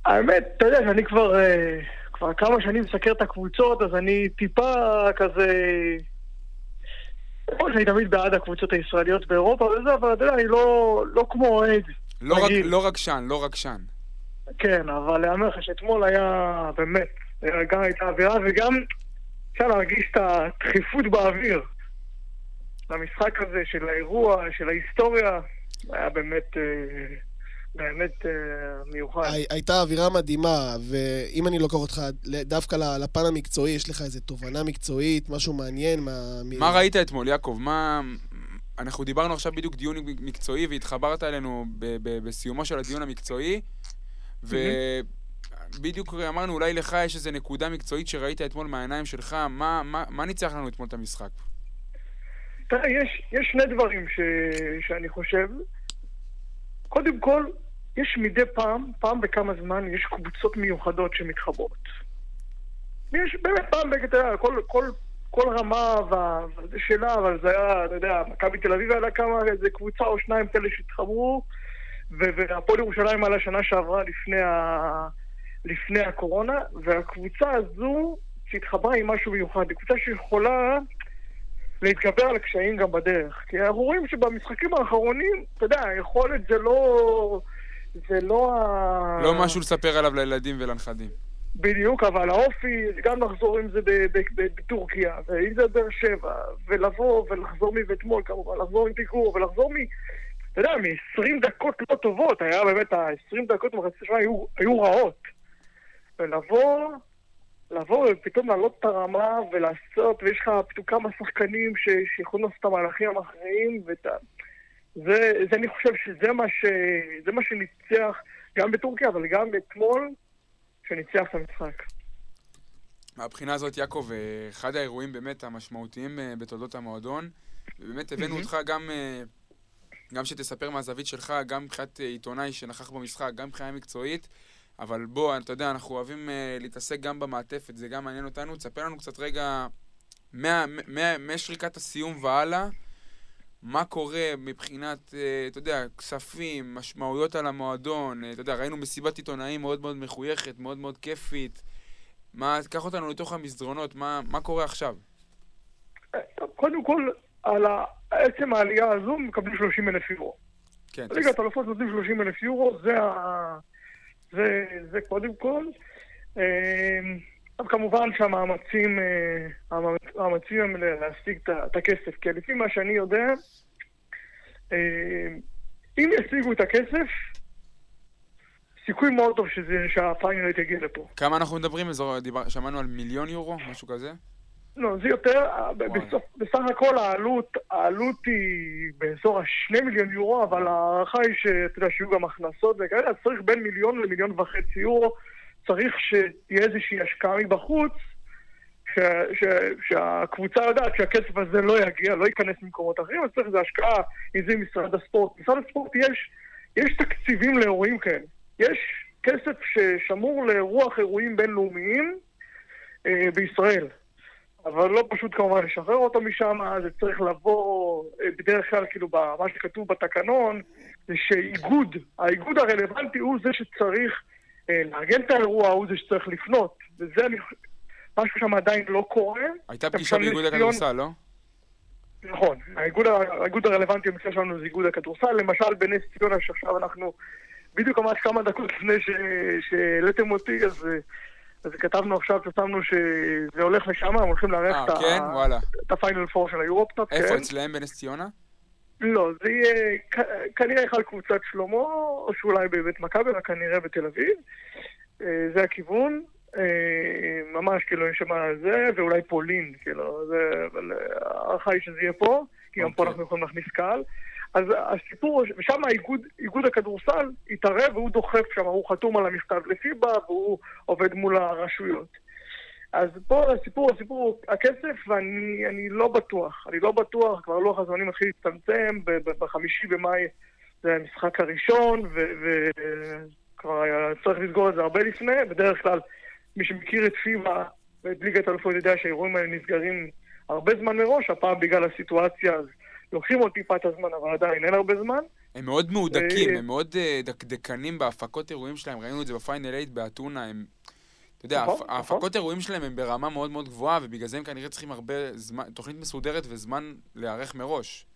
האמת, אתה יודע שאני כבר, אה, כבר כמה שנים מסקר את הקבוצות, אז אני טיפה כזה... שאני תמיד בעד הקבוצות הישראליות באירופה וזה, אבל אתה יודע, אני לא, לא כמו אוהד. לא, רק, רגיל. לא רגשן, לא רגשן. כן, אבל להאמר לך שאתמול היה באמת, גם הייתה אווירה וגם אפשר להרגיש את הדחיפות באוויר. למשחק הזה של האירוע, של ההיסטוריה, היה באמת, אה, באמת אה, מיוחד. הי- הייתה אווירה מדהימה, ואם אני לוקח אותך דווקא לפן המקצועי, יש לך איזו תובנה מקצועית, משהו מעניין? מה, מ- מה ראית אתמול, יעקב? מה... אנחנו דיברנו עכשיו בדיוק דיון מקצועי והתחברת אלינו ב- ב- בסיומו של הדיון המקצועי, ובדיוק אמרנו, אולי לך יש איזו נקודה מקצועית שראית אתמול מהעיניים שלך, מה, מה, מה ניצח לנו אתמול את המשחק? תראה, יש, יש שני דברים ש, שאני חושב. קודם כל, יש מדי פעם, פעם בכמה זמן, יש קבוצות מיוחדות שמתחברות. יש באמת פעם, אתה יודע, כל, כל, כל רמה וזה שלה, אבל זה היה, אתה יודע, מכבי תל אביב היה כמה, איזה קבוצה או שניים כאלה שהתחברו, והפועל ירושלים עלה שנה שעברה לפני ה... לפני הקורונה, והקבוצה הזו שהתחברה עם משהו מיוחד. היא קבוצה שיכולה להתגבר על הקשיים גם בדרך. כי אנחנו רואים שבמשחקים האחרונים, אתה יודע, היכולת זה לא... זה לא ה... לא משהו לספר עליו לילדים ולנכדים. בדיוק, אבל האופי, גם לחזור עם זה בטורקיה, ואם זה באר שבע, ולבוא ולחזור מאתמול כמובן, לחזור עם פיגור, ולחזור מ... אתה יודע, מ-20 דקות לא טובות, היה באמת, ה-20 דקות במחצית השנייה היו, היו רעות. ולבוא, לבוא ופתאום להעלות את הרמה ולעשות, ויש לך פתאום כמה שחקנים שיכולים לעשות את המהלכים המכריעים, ואת ה... זה, זה אני חושב שזה מה, ש... זה מה שניצח גם בטורקיה, אבל גם אתמול, שניצח את המשחק. מהבחינה הזאת, יעקב, אה, אחד האירועים באמת המשמעותיים אה, בתולדות המועדון, ובאמת הבאנו אותך גם, אה, גם שתספר מהזווית שלך, גם מבחינת עיתונאי שנכח במשחק, גם מבחינה מקצועית, אבל בוא, אתה יודע, אנחנו אוהבים אה, להתעסק גם במעטפת, זה גם מעניין אותנו. תספר לנו קצת רגע, מה- מה- משריקת הסיום והלאה, מה קורה מבחינת, אה, אתה יודע, כספים, משמעויות על המועדון, אה, אתה יודע, ראינו מסיבת עיתונאים מאוד מאוד מחויכת, מאוד מאוד כיפית. מה, קח אותנו לתוך המסדרונות, מה, מה קורה עכשיו? טוב, קודם כל, על עצם העלייה הזו מקבלים 30 אלף יורו. כן, ליגת אלופות נותנים 30 אלף יורו, זה, ה... זה, זה קודם כל. אה, אבל כמובן שהמאמצים אה, המאמצ- המאמצים הם להשיג את הכסף, כי לפי מה שאני יודע, אה, אם ישיגו את הכסף, סיכוי מאוד טוב שזה, שהפיינלית יגיע לפה. כמה אנחנו מדברים? דיבר, שמענו על מיליון יורו, משהו כזה? לא, זה יותר. בסוף, בסך הכל העלות, העלות היא באזור ה-2 מיליון יורו, אבל ההערכה היא שאתה יודע, שיהיו גם הכנסות וכאלה, אז צריך בין מיליון למיליון וחצי יורו, צריך שתהיה איזושהי השקעה מבחוץ, ש, ש, שהקבוצה יודעת שהכסף הזה לא יגיע, לא ייכנס ממקומות אחרים, אז צריך איזו השקעה, אם זה משרד הספורט. משרד הספורט יש, יש תקציבים לאירועים כאלה. יש כסף ששמור לאירוח אירועים בינלאומיים אה, בישראל. אבל לא פשוט כמובן לשחרר אותו משם, זה צריך לבוא אה, בדרך כלל, כאילו, מה שכתוב בתקנון, זה שאיגוד, האיגוד הרלוונטי הוא זה שצריך לארגן את האירוע, הוא זה שצריך לפנות. וזה אני משהו שם עדיין לא קורה. הייתה פגישה באיגוד הכדורסל, לא? נכון, האיגוד, האיגוד הרלוונטי במקרה שלנו זה איגוד הכדורסל, למשל בנס ציונה שעכשיו אנחנו, בדיוק ממש כמה דקות לפני שהעליתם אותי, אז, אה, אז כתבנו עכשיו, פרסמנו שזה הולך לשם, הם הולכים לארח אה, את, כן? את הפיינל פור של היורופטאפ, איפה, כן. אצלהם בנס ציונה? לא, זה יהיה כנראה אחד קבוצת שלמה, או שאולי בבית מכבי, רק כנראה בתל אביב. אה, זה הכיוון. אה, ממש כאילו יש שם זה, ואולי פולין, כאילו, זה, אבל אה, ההערכה היא שזה יהיה פה, כי גם פה אוקיי. אנחנו יכולים להכניס קהל. אז הסיפור, ושם האיגוד, איגוד הכדורסל התערב והוא דוחף שם, הוא חתום על המכתב לפיבה והוא עובד מול הרשויות. אז פה הסיפור, הסיפור הוא הכסף, ואני אני לא בטוח, אני לא בטוח, כבר לוח הזמנים מתחיל להצטמצם, בחמישי במאי זה המשחק הראשון, וכבר צריך לסגור את זה הרבה לפני, בדרך כלל מי שמכיר את פיבה ואת ליגת האלופות יודע שהאירועים האלה נסגרים הרבה זמן מראש, הפעם בגלל הסיטואציה אז לוקחים עוד טיפה את הזמן, אבל עדיין אין הרבה זמן. הם מאוד מהודקים, אה, הם מאוד אה, דקדקנים בהפקות אירועים שלהם, ראינו את זה בפיינל 8 באתונה, הם... אתה יודע, נכון, נכון. ההפקות אירועים שלהם הם ברמה מאוד מאוד גבוהה, ובגלל זה הם כנראה צריכים הרבה זמן, תוכנית מסודרת וזמן להיערך מראש.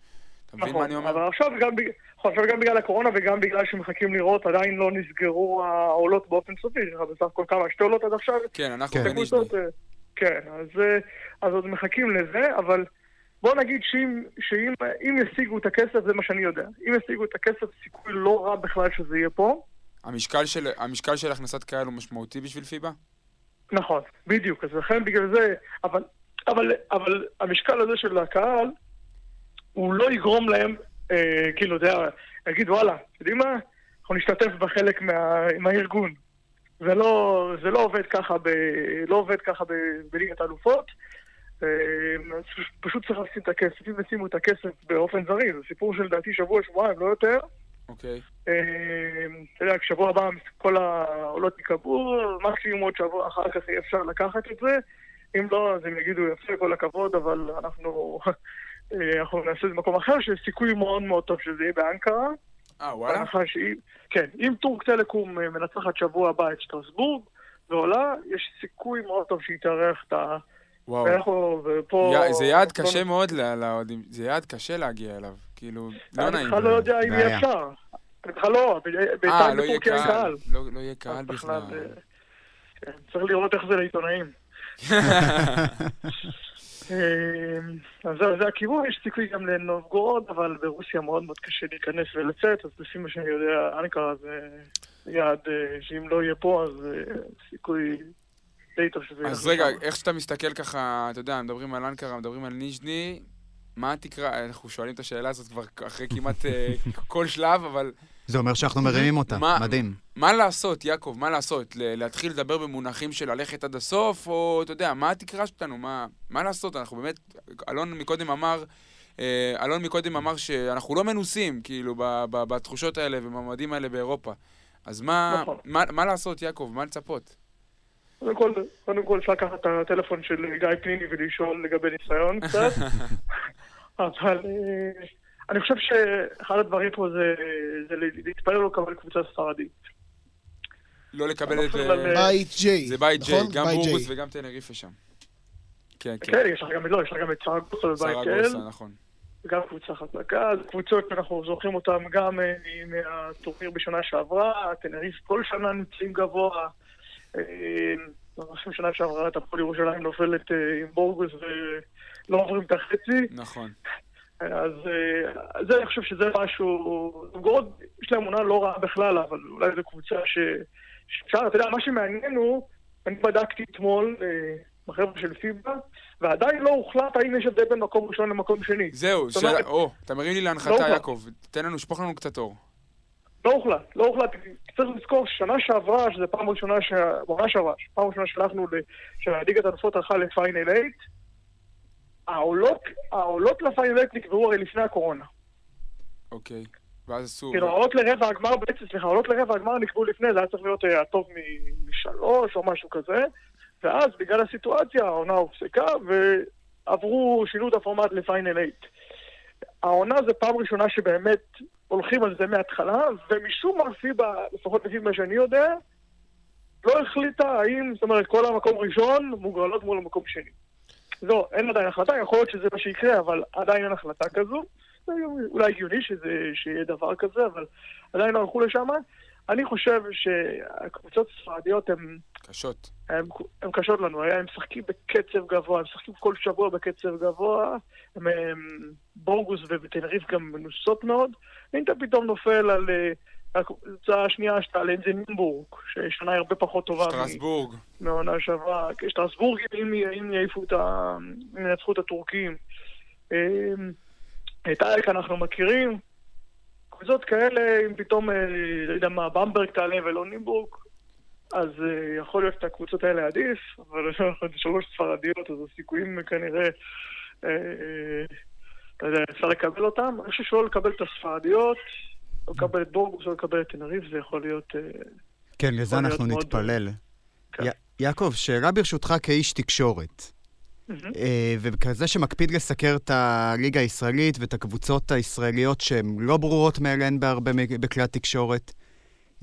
אתה מבין מה אני אומר? נכון, אבל עכשיו גם, בג- עכשיו גם בגלל הקורונה וגם בגלל שמחכים לראות, עדיין לא נסגרו העולות באופן סופי, יש לך בסך הכל כמה, שתי עולות עד עכשיו, כן, אנחנו כן. אה, כן, אז, אז עוד מחכים לזה, אבל בוא נגיד שאם, שאם אם ישיגו את הכסף, זה מה שאני יודע. אם ישיגו את הכסף, סיכוי לא רע בכלל שזה יהיה פה. המשקל של- המשקל של הכנסת קהל הוא משמעותי בשביל פיבה? נכון, בדיוק, אז לכן בגלל זה, אבל, אבל, אבל המשקל הזה של הקהל, הוא לא יגרום להם, אה, כאילו, אתה יודע, להגיד, וואלה, אתם יודעים מה? אנחנו נשתתף בחלק מה, מהארגון. זה לא, זה לא עובד ככה, ב, לא עובד ככה ב, בליגת האלופות. אה, פשוט צריך לשים את הכסף. אם ישימו את הכסף באופן זריז, זה סיפור של לדעתי שבוע, שבועיים, לא יותר. אוקיי. אה, אתה יודע, כשבוע הבא כל העולות ייקבעו, מקסימום עוד שבוע אחר כך יהיה אפשר לקחת את זה. אם לא, אז הם יגידו, יפה, כל הכבוד, אבל אנחנו, אה, אנחנו נעשה את זה במקום אחר, שיש סיכוי מאוד מאוד טוב שזה יהיה באנקרה. אה, וואלה? כן, אם טורק טלקום אה, מנצחת שבוע הבא את שטרסבורג, ועולה, יש סיכוי מאוד טוב שהיא תארח את ה... וואו. ואנחנו, ופה... יא- זה יעד קשה מאוד לאוהדים, זה יעד קשה להגיע אליו. כאילו, לא אני נעים. בכלל לא יודע אם יהיה. אפשר. אני בכלל לא, ב- אה, בינתיים לא יהיה בטורקיה אין קהל. לא לא יהיה קהל אז בכלל. אה, כן, צריך לראות איך זה לעיתונאים. <laughs> אה, אז זהו, זה הכיוון, יש סיכוי גם לנובגורוד, אבל ברוסיה מאוד מאוד קשה להיכנס ולצאת, אז לפי מה שאני יודע, אנקרה זה יעד אה, שאם לא יהיה פה, אז אה, סיכוי די טוב שזה אז ילך רגע. איך שאתה מסתכל ככה, אתה יודע, מדברים על אנקרה, מדברים על ניז'ני, מה התקרה, אנחנו שואלים את השאלה הזאת כבר אחרי כמעט אה, <laughs> כל שלב, אבל זה אומר שאנחנו מרימים אותה, מה- מדהים. מה לעשות, יעקב, מה לעשות? להתחיל לדבר במונחים של ללכת עד הסוף, או אתה יודע, מה התקרה שלנו? מה, מה לעשות? אנחנו באמת, אלון מקודם אמר, אה, אלון מקודם אמר שאנחנו לא מנוסים, כאילו, ב- ב- בתחושות האלה ובמעמדים האלה באירופה. אז מה, נכון. מה, מה לעשות, יעקב? מה לצפות? קודם כל, קודם כל אפשר לקחת את הטלפון של גיא פניני ולשאול לגבי ניסיון <laughs> קצת, אבל אה, אני חושב שאחד הדברים פה זה, זה להתפלל לו לקבל קבוצה ספרדית. לא לקבל את... אה, על, בית ג'יי. זה בית ג'יי, נכון? גם ג'יי. וגם טנריפה שם. כן, כן. כן, יש לך גם, לא, יש לך גם את סרגוסה בבית סרגוסה, של, נכון. גם קבוצה חזקה, קבוצות שאנחנו זוכרים אותן גם אה, מהטורניר בשנה שעברה, טנריף כל שנה נמצאים גבוה. אה, אני חושב שנה שעברה את הפועל ירושלים נופלת אה, עם בורגוס ולא עוברים את החצי. נכון. אז אה, זה, אני חושב שזה משהו... נובגורוד, יש להם עונה לא רעה בכלל, אבל אולי זו קבוצה ש... שאפשר, אתה יודע, מה שמעניין הוא, אני בדקתי אתמול אה, בחבר'ה של פיבה, ועדיין לא הוחלט האם יש הבדל בין מקום ראשון למקום שני. זהו, שאלה, או, אתה מרים לי לא להנחתה, הוחלט. יעקב. תן לנו, שפוך לנו קצת אור. לא הוחלט, לא הוחלט. צריך לזכור ששנה שעברה, שזו פעם ראשונה, ש... בעונה שעברה, פעם ראשונה שהלכנו, ל... שהליגת האלופות הלכה לפיינל 8, העולות, העולות לפיינל 8 נקבעו הרי לפני הקורונה. אוקיי. ואז עשו... כאילו, העולות לרבע הגמר, בעצם, סליחה, העולות לרבע הגמר נקבעו לפני, זה היה צריך להיות אה, הטוב מ- משלוש או משהו כזה, ואז בגלל הסיטואציה העונה הופסקה, ועברו, שינו את הפורמט לפיינל 8. העונה זה פעם ראשונה שבאמת הולכים על זה מההתחלה, ומשום מה פיבה, לפחות לפי מה שאני יודע, לא החליטה האם, זאת אומרת, כל המקום ראשון מוגרלות מול המקום שני. לא, אין עדיין החלטה, יכול להיות שזה מה שיקרה, אבל עדיין אין החלטה כזו. אולי הגיוני שזה, שיהיה דבר כזה, אבל עדיין לא הלכו לשם. אני חושב שהקבוצות הספרדיות הן קשות. הם קשות לנו, הם משחקים בקצב גבוה, הם משחקים כל שבוע בקצב גבוה, הם, הם בורגוס וטנריף גם מנוסות מאוד, אתה פתאום נופל על אה, הקבוצה השנייה שאתה על אנזי נימבורג, ששנה היא הרבה פחות טובה שטרסבורג. מהעונה שעברה, שטרסבורג, אם, אם יעיפו את ה... אם ינצחו את הטורקים. אה, את אייק אנחנו מכירים, קבוצות כאלה, אם פתאום, אה, לא יודע מה, במברג תעלה ולא נימבורג, אז אה, יכול להיות שאת הקבוצות האלה עדיף, אבל <laughs> אנחנו שלוש ספרדיות, אז הסיכויים כנראה, אה, אתה יודע, אפשר לקבל אותם. אני חושב שלא לקבל את הספרדיות, לא לקבל את בורגוס, לא לקבל את תנריף, זה יכול להיות... כן, לזה אנחנו נתפלל. כן. יעקב, שאלה ברשותך כאיש תקשורת. אה, וכזה שמקפיד לסקר את הליגה הישראלית ואת הקבוצות הישראליות שהן לא ברורות מאליהן בהרבה בכלי התקשורת.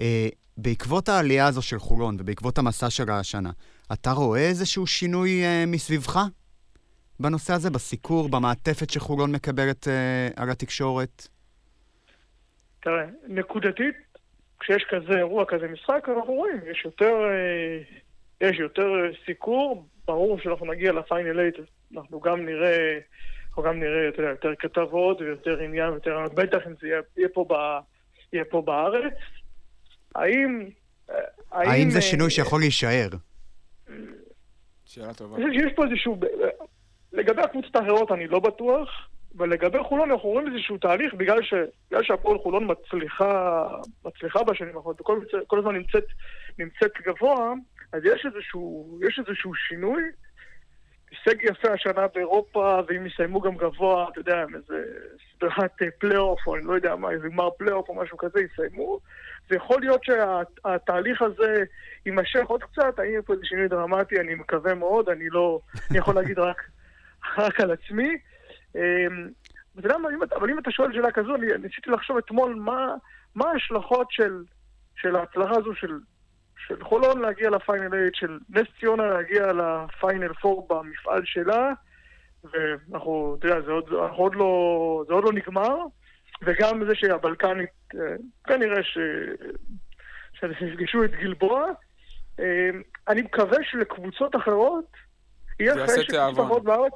אה, בעקבות העלייה הזו של חולון ובעקבות המסע שלה השנה, אתה רואה איזשהו שינוי אה, מסביבך בנושא הזה, בסיקור, במעטפת שחולון מקבלת על התקשורת? תראה, נקודתית, כשיש כזה אירוע, כזה משחק, אנחנו רואים, יש יותר, יש יותר סיקור, ברור שאנחנו נגיע לפיינל 8, אנחנו גם נראה, אנחנו גם נראה, אתה יודע, יותר כתבות ויותר עניין, יותר, בטח אם זה יהיה, יהיה, פה, ב, יהיה פה בארץ. האם... אה, האם זה אה, שינוי שיכול להישאר? שאלה טובה. אני חושב שיש פה איזשהו... לגבי הקבוצות האחרות אני לא בטוח, ולגבי חולון אנחנו רואים איזשהו תהליך בגלל, ש... בגלל שהפועל חולון מצליחה, מצליחה בשנים האחרונות, וכל כל הזמן נמצאת, נמצאת גבוה, אז יש איזשהו, יש איזשהו שינוי. הישג יפה השנה באירופה, ואם יסיימו גם גבוה, אתה יודע, עם איזה סדרת אה, פלייאוף, או אני לא יודע מה, איזה גמר פלייאוף או משהו כזה, יסיימו. זה יכול להיות שהתהליך הזה יימשך עוד קצת, האם יהיה פה איזה שינוי דרמטי, אני מקווה מאוד, אני לא... אני יכול להגיד רק, רק על עצמי. אמ, יודע מה, אם אתה- אבל אם אתה שואל שאלה כזו, אני ניסיתי לחשוב אתמול מה, מה ההשלכות של, של ההצלחה הזו של, של חולון להגיע לפיינל 8, של נס ציונה להגיע לפיינל 4 במפעל שלה, ואנחנו, אתה יודע, זה עוד, עוד לא, זה עוד לא נגמר, וגם זה שהבלקנית, אה, כנראה ש... שהם יפגשו את גלבוע. אה, אני מקווה שלקבוצות אחרות, יהיה תיאבון. אחרות בארץ,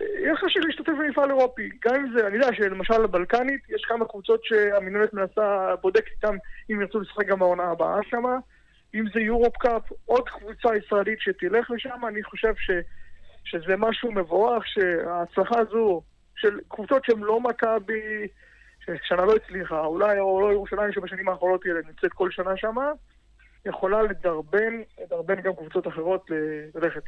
יהיה חשוב להשתתף במפעל אירופי. גם אם זה, אני יודע שלמשל בבלקנית, יש כמה קבוצות שהמינהלת מנסה, בודקת איתם אם ירצו לשחק גם בעונה הבאה שמה. אם זה יורופ קאפ, עוד קבוצה ישראלית שתלך לשם, אני חושב ש, שזה משהו מבורך, שההצלחה הזו של קבוצות שהן לא מכבי, ששנה לא הצליחה, אולי או לא ירושלים שבשנים האחרונות היא נמצאת כל שנה שמה, יכולה לדרבן, לדרבן גם קבוצות אחרות ללכת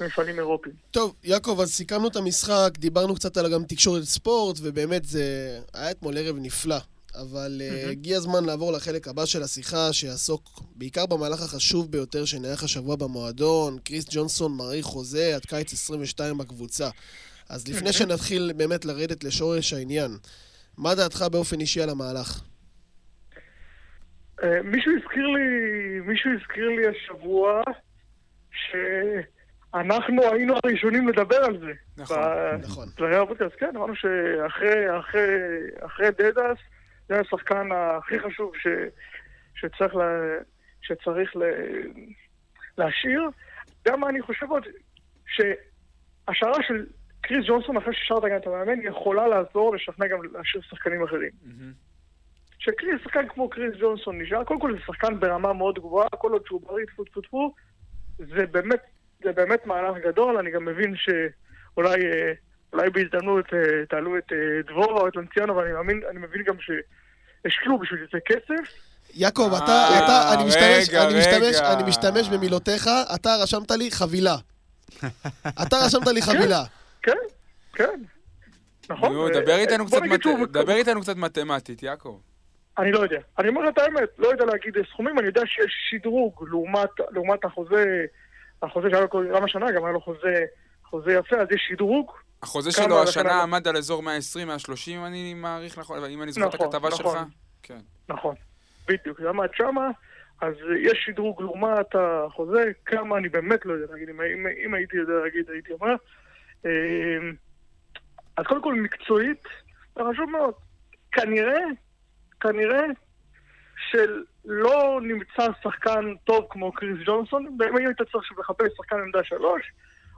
למפעלים אירופיים. טוב, יעקב, אז סיכמנו את המשחק, דיברנו קצת על גם תקשורת ספורט, ובאמת זה היה אתמול ערב נפלא. אבל אה, הגיע הזמן לעבור לחלק הבא של השיחה, שיעסוק בעיקר במהלך החשוב ביותר שנערך השבוע במועדון. קריס ג'ונסון מעריך חוזה עד קיץ 22 בקבוצה. אז לפני שנתחיל באמת לרדת לשורש העניין, מה דעתך באופן אישי על המהלך? אה, מישהו הזכיר לי, מישהו הזכיר לי השבוע שאנחנו היינו הראשונים לדבר על זה. נכון, ב- נכון. זה היה כן, אמרנו שאחרי אחרי, אחרי דדס, זה השחקן הכי חשוב ש, שצריך, לה, שצריך ל, להשאיר. גם אני חושב עוד, שהשערה של קריס ג'ונסון אחרי ששרת גם את המאמן, יכולה לעזור לשכנע גם להשאיר שחקנים אחרים. שקריס, שחקן כמו קריס ג'ונסון נשאר, קודם כל זה שחקן ברמה מאוד גבוהה, כל עוד שהוא בריא, טפו טפו טפו, זה באמת, זה באמת מהלך גדול, אני גם מבין שאולי אה, אולי בהזדמנות אה, תעלו את אה, דבורה או את לנציאנו, ואני מאמין, אני מבין גם שהשקיעו בשביל זה כסף. יעקב, אה, אתה, אתה, אני משתמש, רגע, אני משתמש. אני משתמש במילותיך, אתה רשמת לי חבילה. <laughs> אתה רשמת לי חבילה. כן, כן. נכון. דבר איתנו קצת נגיד מת- שהוא- דבר איתנו קצת מתמטית, יעקב. אני לא יודע. אני אומר את האמת, לא יודע להגיד סכומים, אני יודע שיש שדרוג לעומת, לעומת החוזה, החוזה שהיה לו כל- גם השנה, גם היה לו חוזה, חוזה יפה, אז יש שדרוג. החוזה שלו השנה- עמד על אזור 120, 130, אם אני מעריך נכון, אם אני זוכר את נכון, הכתבה שלך. נכון. כן. נכון, בדיוק, זה עמד שמה, אז יש שדרוג לעומת החוזה, כמה אני באמת לא יודע להגיד, אם, אם, אם הייתי יודע להגיד, הייתי אומר. אמ, אז קודם כל מקצועית, זה חשוב מאוד. כנראה, כנראה שלא נמצא שחקן טוב כמו קריס ג'ונסון, ואם היית צריך לחפש שחקן עמדה שלוש,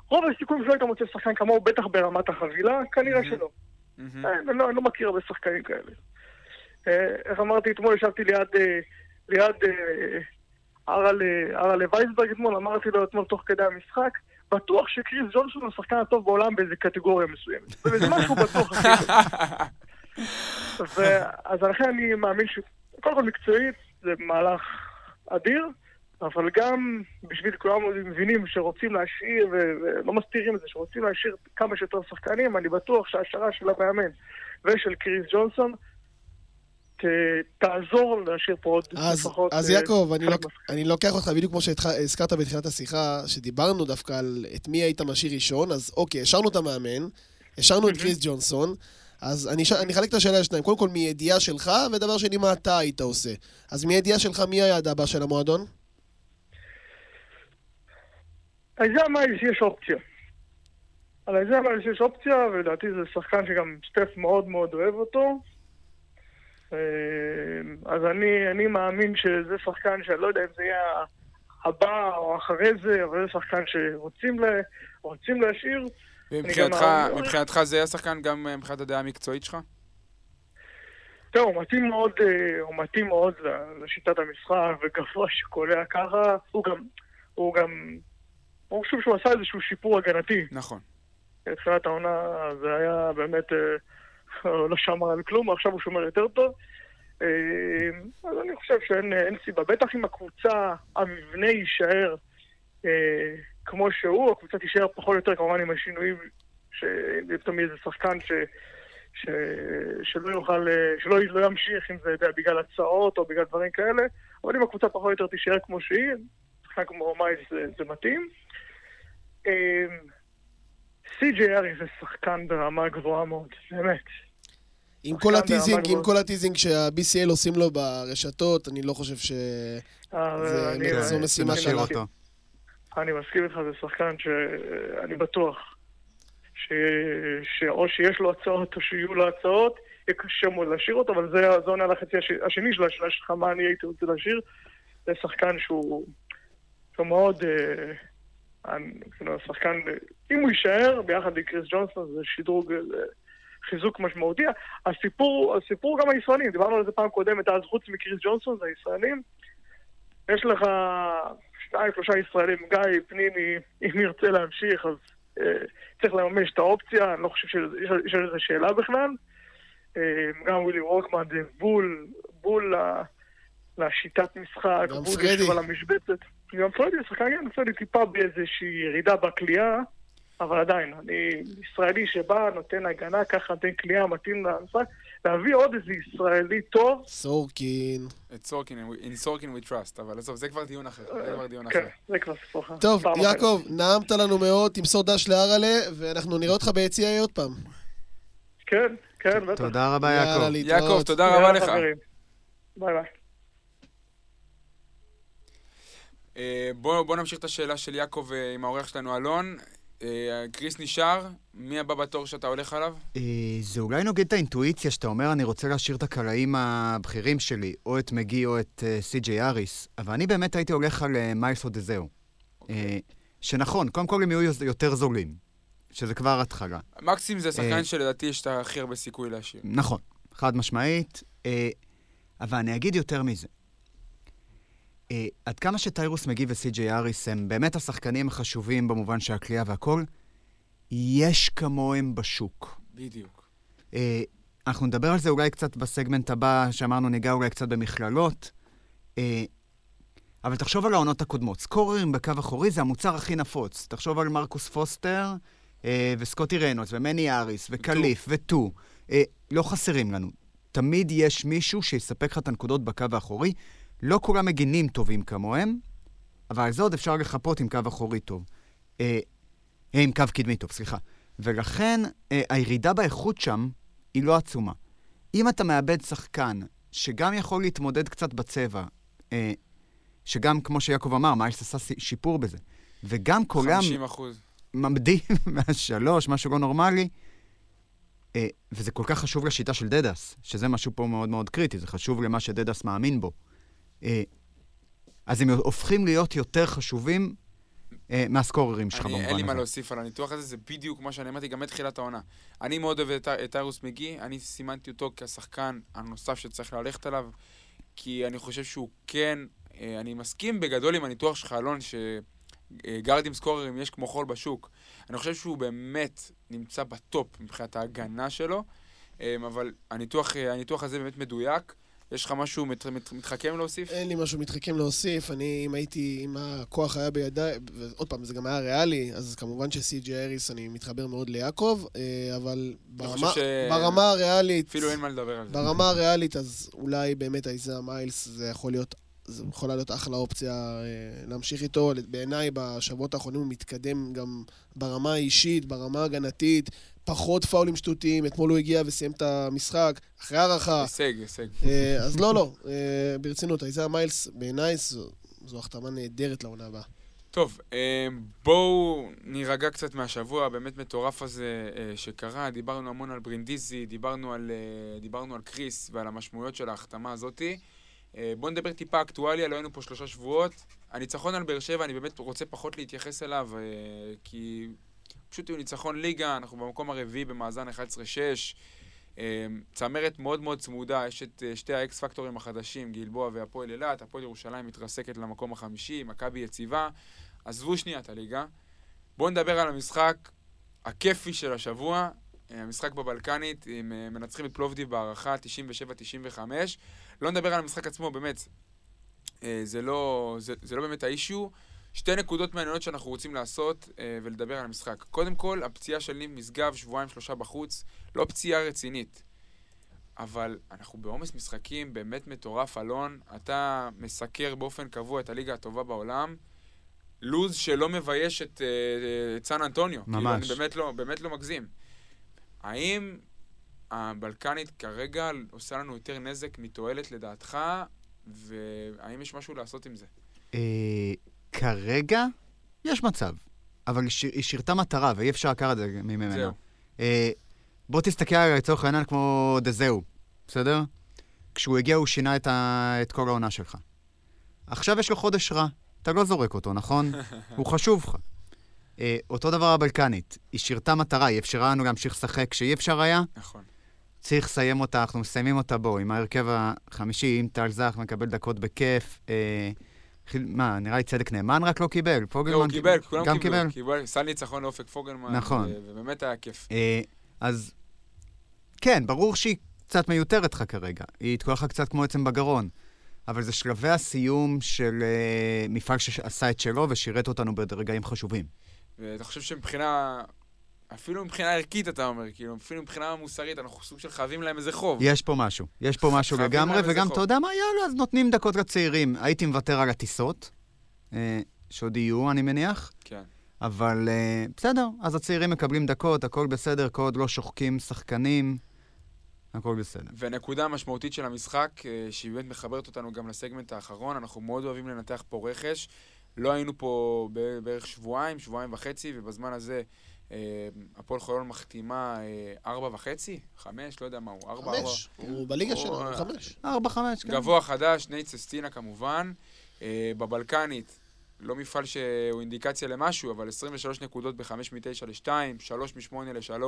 רוב הסיכויים שלא היית מוצא שחקן כמוהו, בטח ברמת החבילה, כנראה. שלא. אה, אני לא, אני לא מכיר הרבה שחקנים כאלה. אה, איך אמרתי אתמול, ישבתי ליד, אה, אה, ארלה ארלה וייסברג אתמול, אמרתי לו אתמול תוך כדי המשחק, בטוח שקריס ג'ונסון הוא השחקן הטוב בעולם באיזה קטגוריה מסוימת. וזה משהו בטוח <laughs> אז לכן אני מאמין ש... קודם כל מקצועית זה מהלך אדיר, אבל גם בשביל כולם מבינים שרוצים להשאיר, ולא מסתירים את זה, שרוצים להשאיר כמה שיותר שחקנים, אני בטוח שההשארה של המאמן ושל קריס ג'ונסון ת- תעזור להשאיר פה עוד אז, לפחות... אז אה, יעקב, אני, לוק, אני לוקח אותך בדיוק כמו שהזכרת בתחילת השיחה, שדיברנו דווקא על את מי היית משאיר ראשון, אז אוקיי, השארנו את המאמן, השארנו את קריס ג'ונסון, אז אני. אני אחלק את השאלה לשניים. קודם כל, מידיעה שלך, ודבר שני, מה אתה היית עושה. אז מידיעה שלך, מי היעד הבא של המועדון? אז זה אמר לי שיש אופציה. על לי שיש אופציה, ולדעתי זה שחקן שגם סטף מאוד מאוד אוהב אותו. אה, אז אני, אני מאמין שזה שחקן שאני לא יודע אם זה יהיה הבא או אחרי זה, אבל זה שחקן שרוצים לה, להשאיר. ומבחינתך מבחינתך זה השחקן גם אה, מבחינת הדעה המקצועית שלך? תראה, הוא מתאים מאוד, אה, הוא מתאים מאוד לשיטת המשחק, וגבוה שקולע ככה. הוא גם, הוא גם, הוא חושב שהוא עשה איזשהו שיפור הגנתי. נכון. בתחילת העונה זה היה באמת, אה, <laughs> לא שמר על כלום, עכשיו הוא שומר יותר טוב. אה, אז אני חושב שאין אין סיבה. בטח אם הקבוצה, המבנה יישאר אה, כמו שהוא, הקבוצה תישאר פחות או יותר כמובן עם השינויים, שפתאום יהיה איזה שחקן ש... ש... שלא יוכל, אה, שלא לא ימשיך אם זה יודע, בגלל הצעות או בגלל דברים כאלה, אבל אם הקבוצה פחות או יותר תישאר כמו שהיא, כמו מיילס זה, זה מתאים. אה, סי.ג'יי האריס זה שחקן ברמה גבוהה מאוד, באמת. עם כל ה teasing, עם. כל ה teasing שה-BCL עושים לו ברשתות, אני לא חושב ש... אה, זו משימה. אותו. אני מסכים איתך, זה שחקן שאני בטוח. שאו שיש לו הצעות או שיהיו לו הצעות, יהיה קשה מאוד להשאיר אותו, אבל זה, עונה לחצי הש... השני של השאלה שלך, מה אני הייתי רוצה להשאיר. זה שחקן שהוא, שהוא מאוד... אה, כאילו, שחקן, אם הוא יישאר ביחד עם קריס ג'ונסון, זה שדרוג, זה חיזוק משמעותי. הסיפור, הסיפור גם הישראלים, דיברנו על זה פעם קודמת, אז חוץ מקריס ג'ונסון, זה הישראלים. יש לך שניים, שלושה ישראלים, גיא, פניני, אם ירצה להמשיך, אז אה, צריך לממש את האופציה, אני לא חושב שיש יש על זה שאלה בכלל. אה, גם ווילי וורקמן זה בול, בול לשיטת משחק, בול על המשבצת. גם פרדי, שחקן כן, פרדי טיפה באיזושהי ירידה בכלייה, אבל עדיין, אני ישראלי שבא, נותן הגנה, ככה נותן כלייה, מתאים למשחק, להביא עוד איזה ישראלי טוב, סורקין. את סורקין, in סורקין we trust, אבל עזוב, זה כבר דיון אחר. זה כבר דיון כן, אחר. זה כבר סיפור אחר. טוב. יעקב, נעמת לנו מאוד, תמסור דש לאראלה, ואנחנו נראה אותך ביציע עוד פעם. כן, כן, בטח. תודה רבה, יעקב. יעקב, תודה רבה לך. ביי ביי. אה, בוא בוא נמשיך את השאלה של יעקב אה, עם האורח שלנו, אלון. אה, קריס נשאר, מי הבא בתור שאתה הולך עליו? זה אולי נוגד את האינטואיציה שאתה אומר, אני רוצה להשאיר את הגארדים הבכירים שלי, או את מגי או את סי.ג'יי האריס, אבל אני באמת הייתי הולך על מיילס אודז'ה. אה, שנכון, קודם כל הם יהיו יותר זולים, שזה כבר התחלה. מקסים זה שחקן. שלדעתי יש את הכי הרבה סיכוי להשאיר. נכון, חד משמעית, אבל אני אגיד יותר מזה. אה, עד כמה שטיירוס מגי וסי.ג'יי אריס הם באמת השחקנים החשובים במובן של הקליעה והכל, יש כמוהם בשוק. בדיוק. אה, אנחנו נדבר על זה אולי קצת בסגמנט הבא, שאמרנו ניגע אולי קצת במכללות. אה, אבל תחשוב על העונות הקודמות. סקוררים בקו אחורי זה המוצר הכי נפוץ. תחשוב על מרקוס פוסטר, וסקוטי ריינולדס, ומני אריס, וקליף, וטו. לא חסרים לנו. תמיד יש מישהו שיספק לך את הנקודות בקו האחורי. לא כולם מגינים טובים כמוהם, אבל על זה עוד אפשר לחפות עם קו אחורי טוב. אה, אה, עם קו קדמי טוב, סליחה. ולכן אה, הירידה באיכות שם היא לא עצומה. אם אתה מאבד שחקן שגם יכול להתמודד קצת בצבע, אה, שגם, כמו שיעקב אמר, מיילס עשה שיפור בזה, וגם קולע 50 אחוז. ממדים <laughs> מהשלוש, משהו לא נורמלי, אה, וזה כל כך חשוב לשיטה של דדס, שזה משהו פה מאוד מאוד קריטי, זה חשוב למה שדדס מאמין בו. אה, אז הם הופכים להיות יותר חשובים אה, מהסקוררים שלך במובן אין לי מה הזה. להוסיף על הניתוח הזה, זה בדיוק מה שאני אמרתי גם מתחילת העונה. אני מאוד אוהב את, טיירוס מגי, אני סימנתי אותו כשחקן הנוסף שצריך ללכת עליו, כי אני חושב שהוא כן, אה, אני מסכים בגדול עם הניתוח שלך, אלון, שגארדים סקוררים יש כמו חול בשוק. אני חושב שהוא באמת נמצא בטופ מבחינת ההגנה שלו, אבל הניתוח, הניתוח הזה באמת מדויק. יש לך משהו מת, מת, מתחכם להוסיף? אין לי משהו מתחכם להוסיף, אני, אם הייתי, אם הכוח היה בידיי, ועוד פעם, זה גם היה ריאלי, אז כמובן שסי.ג'י אריס, אני מתחבר מאוד ליעקב, אה, אבל ברמה, ש- ברמה הריאלית, אפילו אין מה לדבר על זה. ברמה הריאלית, אז אולי באמת איזה מיילס, זה יכול להיות, זה יכולה להיות אחלה אופציה אה, להמשיך איתו. בעיניי, בשבועות האחרונים הוא מתקדם גם ברמה האישית, ברמה ההגנתית, פחות פאולים שטותיים. אתמול הוא הגיע וסיים את המשחק, אחרי הערכה. הישג, הישג. אה, אז לא, לא, אה, ברצינות, איזיה מיילס, בעיניי זו, זו החתמה נהדרת לעונה הבאה. טוב, בואו נירגע קצת מהשבוע הבאמת מטורף הזה שקרה. דיברנו המון על ברינדיזי, דיברנו על, דיברנו על קריס ועל המשמעויות של ההחתמה הזאתי. אה, בואו נדבר טיפה אקטואליה, לא היינו פה שלושה שבועות. הניצחון על באר שבע, אני באמת רוצה פחות להתייחס אליו, אה, כי פשוט הוא ניצחון ליגה, אנחנו במקום הרביעי במאזן 11-6. אה, צמרת מאוד מאוד צמודה, יש את שתי האקס פקטורים החדשים, גלבוע והפועל אילת, הפועל ירושלים מתרסקת למקום החמישי, מכבי יציבה. עזבו שנייה את הליגה. בואו נדבר על המשחק הכיפי של השבוע, המשחק בבלקנית, עם אה, מנצחים את פלובדיב בהערכה 97-95. לא נדבר על המשחק עצמו, באמת. אה, זה לא, זה, זה לא באמת האישיו. שתי נקודות מעניינות שאנחנו רוצים לעשות אה, ולדבר על המשחק. קודם כל, הפציעה של ניב משגב, שבועיים שלושה בחוץ, לא פציעה רצינית. אבל אנחנו בעומס משחקים באמת מטורף, אלון. אתה מסקר באופן קבוע את הליגה הטובה בעולם. לוז שלא מבייש את, אה, את סן אנטוניו. כאילו, ממש. אני באמת לא, באמת לא מגזים. האם הבלקנית כרגע עושה לנו יותר נזק מתועלת לדעתך, והאם יש משהו לעשות עם זה? אה, כרגע יש מצב, אבל היא שיר- היא שירתה מטרה, ואי אפשר לקחת את זה ממנה. אה, בוא תסתכל עליה לצורך העניין כמו דזהו, בסדר? כשהוא הגיע הוא שינה את, ה... את כל העונה שלך. עכשיו יש לו חודש רע, אתה לא זורק אותו, נכון? <laughs> הוא חשוב לך. אה, אותו דבר הבלקנית, היא שירתה מטרה, היא אפשרה לנו להמשיך לשחק כשאי אפשר היה, נכון. צריך לסיים אותה, אנחנו מסיימים אותה בו, עם ההרכב החמישי, אם טל זך מקבל דקות בכיף. אה, מה, נראה לי צדק נאמן רק לא קיבל, לא, פוגלמן הוא קיבל, כולם גם קיבלו. קיבל. קיבל. סל ניצחון לאופק פוגלמן. נכון. ובאמת היה כיף. אה, אז כן, ברור שהיא קצת מיותרת לך כרגע. היא תקוע לך קצת כמו עצם בגרון. אבל זה שלבי הסיום של אה, מפעל שעשה את שלו ושירת אותנו ברגעים חשובים. ואתה חושב שמבחינה... אפילו מבחינה ערכית, אתה אומר, כאילו, אפילו מבחינה מוסרית, אנחנו סוג של חייבים להם איזה חוב. יש פה משהו. יש פה משהו לגמרי, וגם. אתה יודע מה, יאללה, אז נותנים דקות לצעירים. הייתי מוותר על הטיסות, אה, שעוד יהיו, אני מניח. כן. אבל uh, בסדר, אז הצעירים מקבלים דקות, הכל בסדר, כל עוד לא שוחקים שחקנים, הכל בסדר. ונקודה משמעותית של המשחק, אה, שהיא באמת מחברת אותנו גם לסגמנט האחרון, אנחנו מאוד אוהבים לנתח פה רכש. לא היינו פה בערך שבועיים, שבועיים וחצי, ובזמן הזה אה, הפועל חולון מחתימה אה, ארבע וחצי, חמש, לא יודע מה הוא, ארבע, ארבע. חמש. הוא בליגה או- שלנו, חמש. ארבע, חמש, כן. גבוה חדש, נייט ססטינה כמובן. אה, בבלקנית, לא מפעל שהוא אינדיקציה למשהו, אבל 23 נקודות ב-5 מ-9 ל-2, 3 מ-8 ל-3.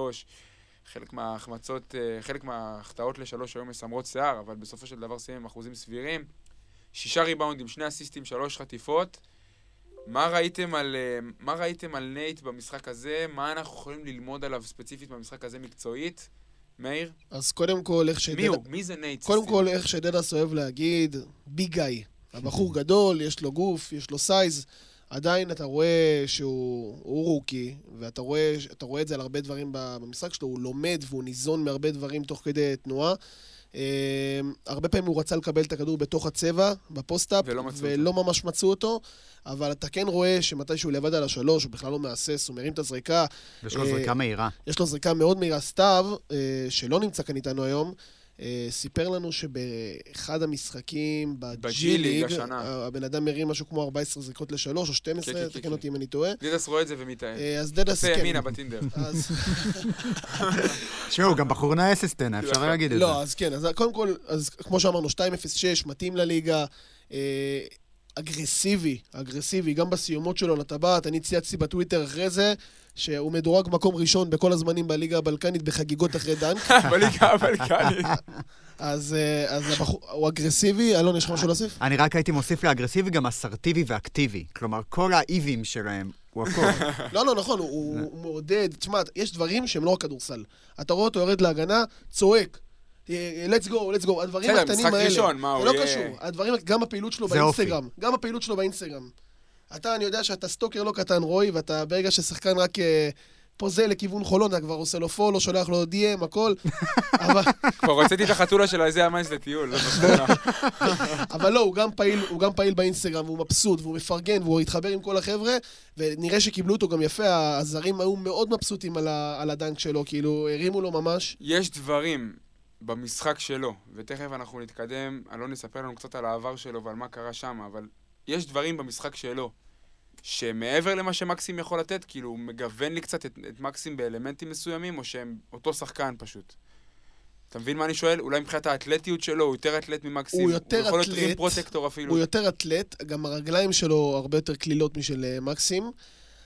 חלק מההחמצות, אה, חלק מההחטאות לשלוש היו מסמרות שיער, אבל בסופו של דבר סיים עם אחוזים סבירים. שישה ריבאונדים, שני אסיסטים, שלוש חטיפות. מה ראיתם על, אה, מה ראיתם על נייט במשחק הזה? מה אנחנו יכולים ללמוד עליו ספציפית במשחק הזה מקצועית? מאיר? אז קודם כל, איך שדדס... מי הוא? מי זה נייט? קודם? כל, איך שדדס אוהב להגיד, big guy. הבחור גדול, יש לו גוף, יש לו size. עדיין אתה רואה שהוא הוא רוקי, ואתה רואה, רואה את זה על הרבה דברים במשחק שלו, הוא לומד והוא ניזון מהרבה דברים תוך כדי תנועה. אה, הרבה פעמים הוא רצה לקבל את הכדור בתוך הצבע, בפוסט-אפ, ולא מצאו ולא ממש מצאו אותו, אבל אתה כן רואה שמתי שהוא לבד על השלוש, הוא בכלל לא מהסס, הוא מרים את הזריקה, יש לו אה, זריקה מהירה. יש לו זריקה מאוד מהירה. סתיו, אה, שלא נמצא כאן איתנו היום, אה, סיפר לנו שבאחד המשחקים ב G League הבן אדם מרים משהו כמו 14 זריקות לשלוש או 12, כן, כן, תקן כן. אותי אם אני טועה. דדס רואה את זה ומתאהב. אה, אז דדס, עושה כן. ימינה בטינדר. אז- <laughs> תשמעו, גם בחור נאה ססטינה, אפשר. להגיד את זה. לא, אז כן, אז קודם כל, אז כמו שאמרנו, 2.06, מתאים לליגה, אה, אגרסיבי, אגרסיבי, גם בסיומות שלו לטבעת, אני צייצתי בטוויטר אחרי זה, שהוא מדורג מקום ראשון בכל הזמנים בליגה הבלקנית בחגיגות אחרי dunk. <laughs> בליגה הבלקנית. אז, אה, אז הבחור, הוא אגרסיבי, אלון, יש לך משהו להוסיף? אני רק הייתי מוסיף לאגרסיבי גם אסרטיבי ואקטיבי. כלומר, כל האיבים שלהם, הוא הכל. <laughs> לא, לא, נכון, הוא, הוא מעודד. תשמע, יש דברים שהם לא רק כדורסל. אתה רואה אותו יורד להגנה, צועק. let's go, let's go, הדברים בסדר, הקטנים משחק האלה. ראשון, מה, זה הוא לא יהיה- קשור. הדברים, גם הפעילות שלו זה. באינסטגרם. גם הפעילות שלו באינסטגרם. אתה, אני יודע שאתה סטוקר לא קטן, רועי, ואתה ברגע ששחקן רק אה, פוזה לכיוון חולון, אתה כבר עושה לו פולו, שולח לו DM, הכל. <laughs> אבל, כבר הוצאתי את החתולה של איזיה מיינס לטיול, לא. <laughs> אבל לא, הוא גם, פעיל, הוא גם פעיל באינסטגרם, והוא מבסוט, והוא מפרגן, והוא התחבר עם כל החבר'ה, ונראה שקיבלו אותו גם יפה, הזרים היו מאוד מבסוטים על, על הדנק שלו, כאילו, הרימו לו ממש. יש דברים במשחק שלו, ותכף אנחנו נתקדם, אלון יספר לנו קצת על העבר שלו ועל מה קרה שם, אבל יש דברים במשחק שלו שמעבר למה שמקסים יכול לתת, כאילו הוא מגוון לי קצת את, את מקסים באלמנטים מסוימים, או שהם אותו שחקן פשוט. אתה מבין מה אני שואל? אולי מבחינת האתלטיות שלו, הוא יותר אתלט ממקסים. הוא יותר הוא יכול להיות אתלט. rim protector אפילו. הוא יותר אתלט, גם הרגליים שלו הרבה יותר קלילות משל אה, מקסים.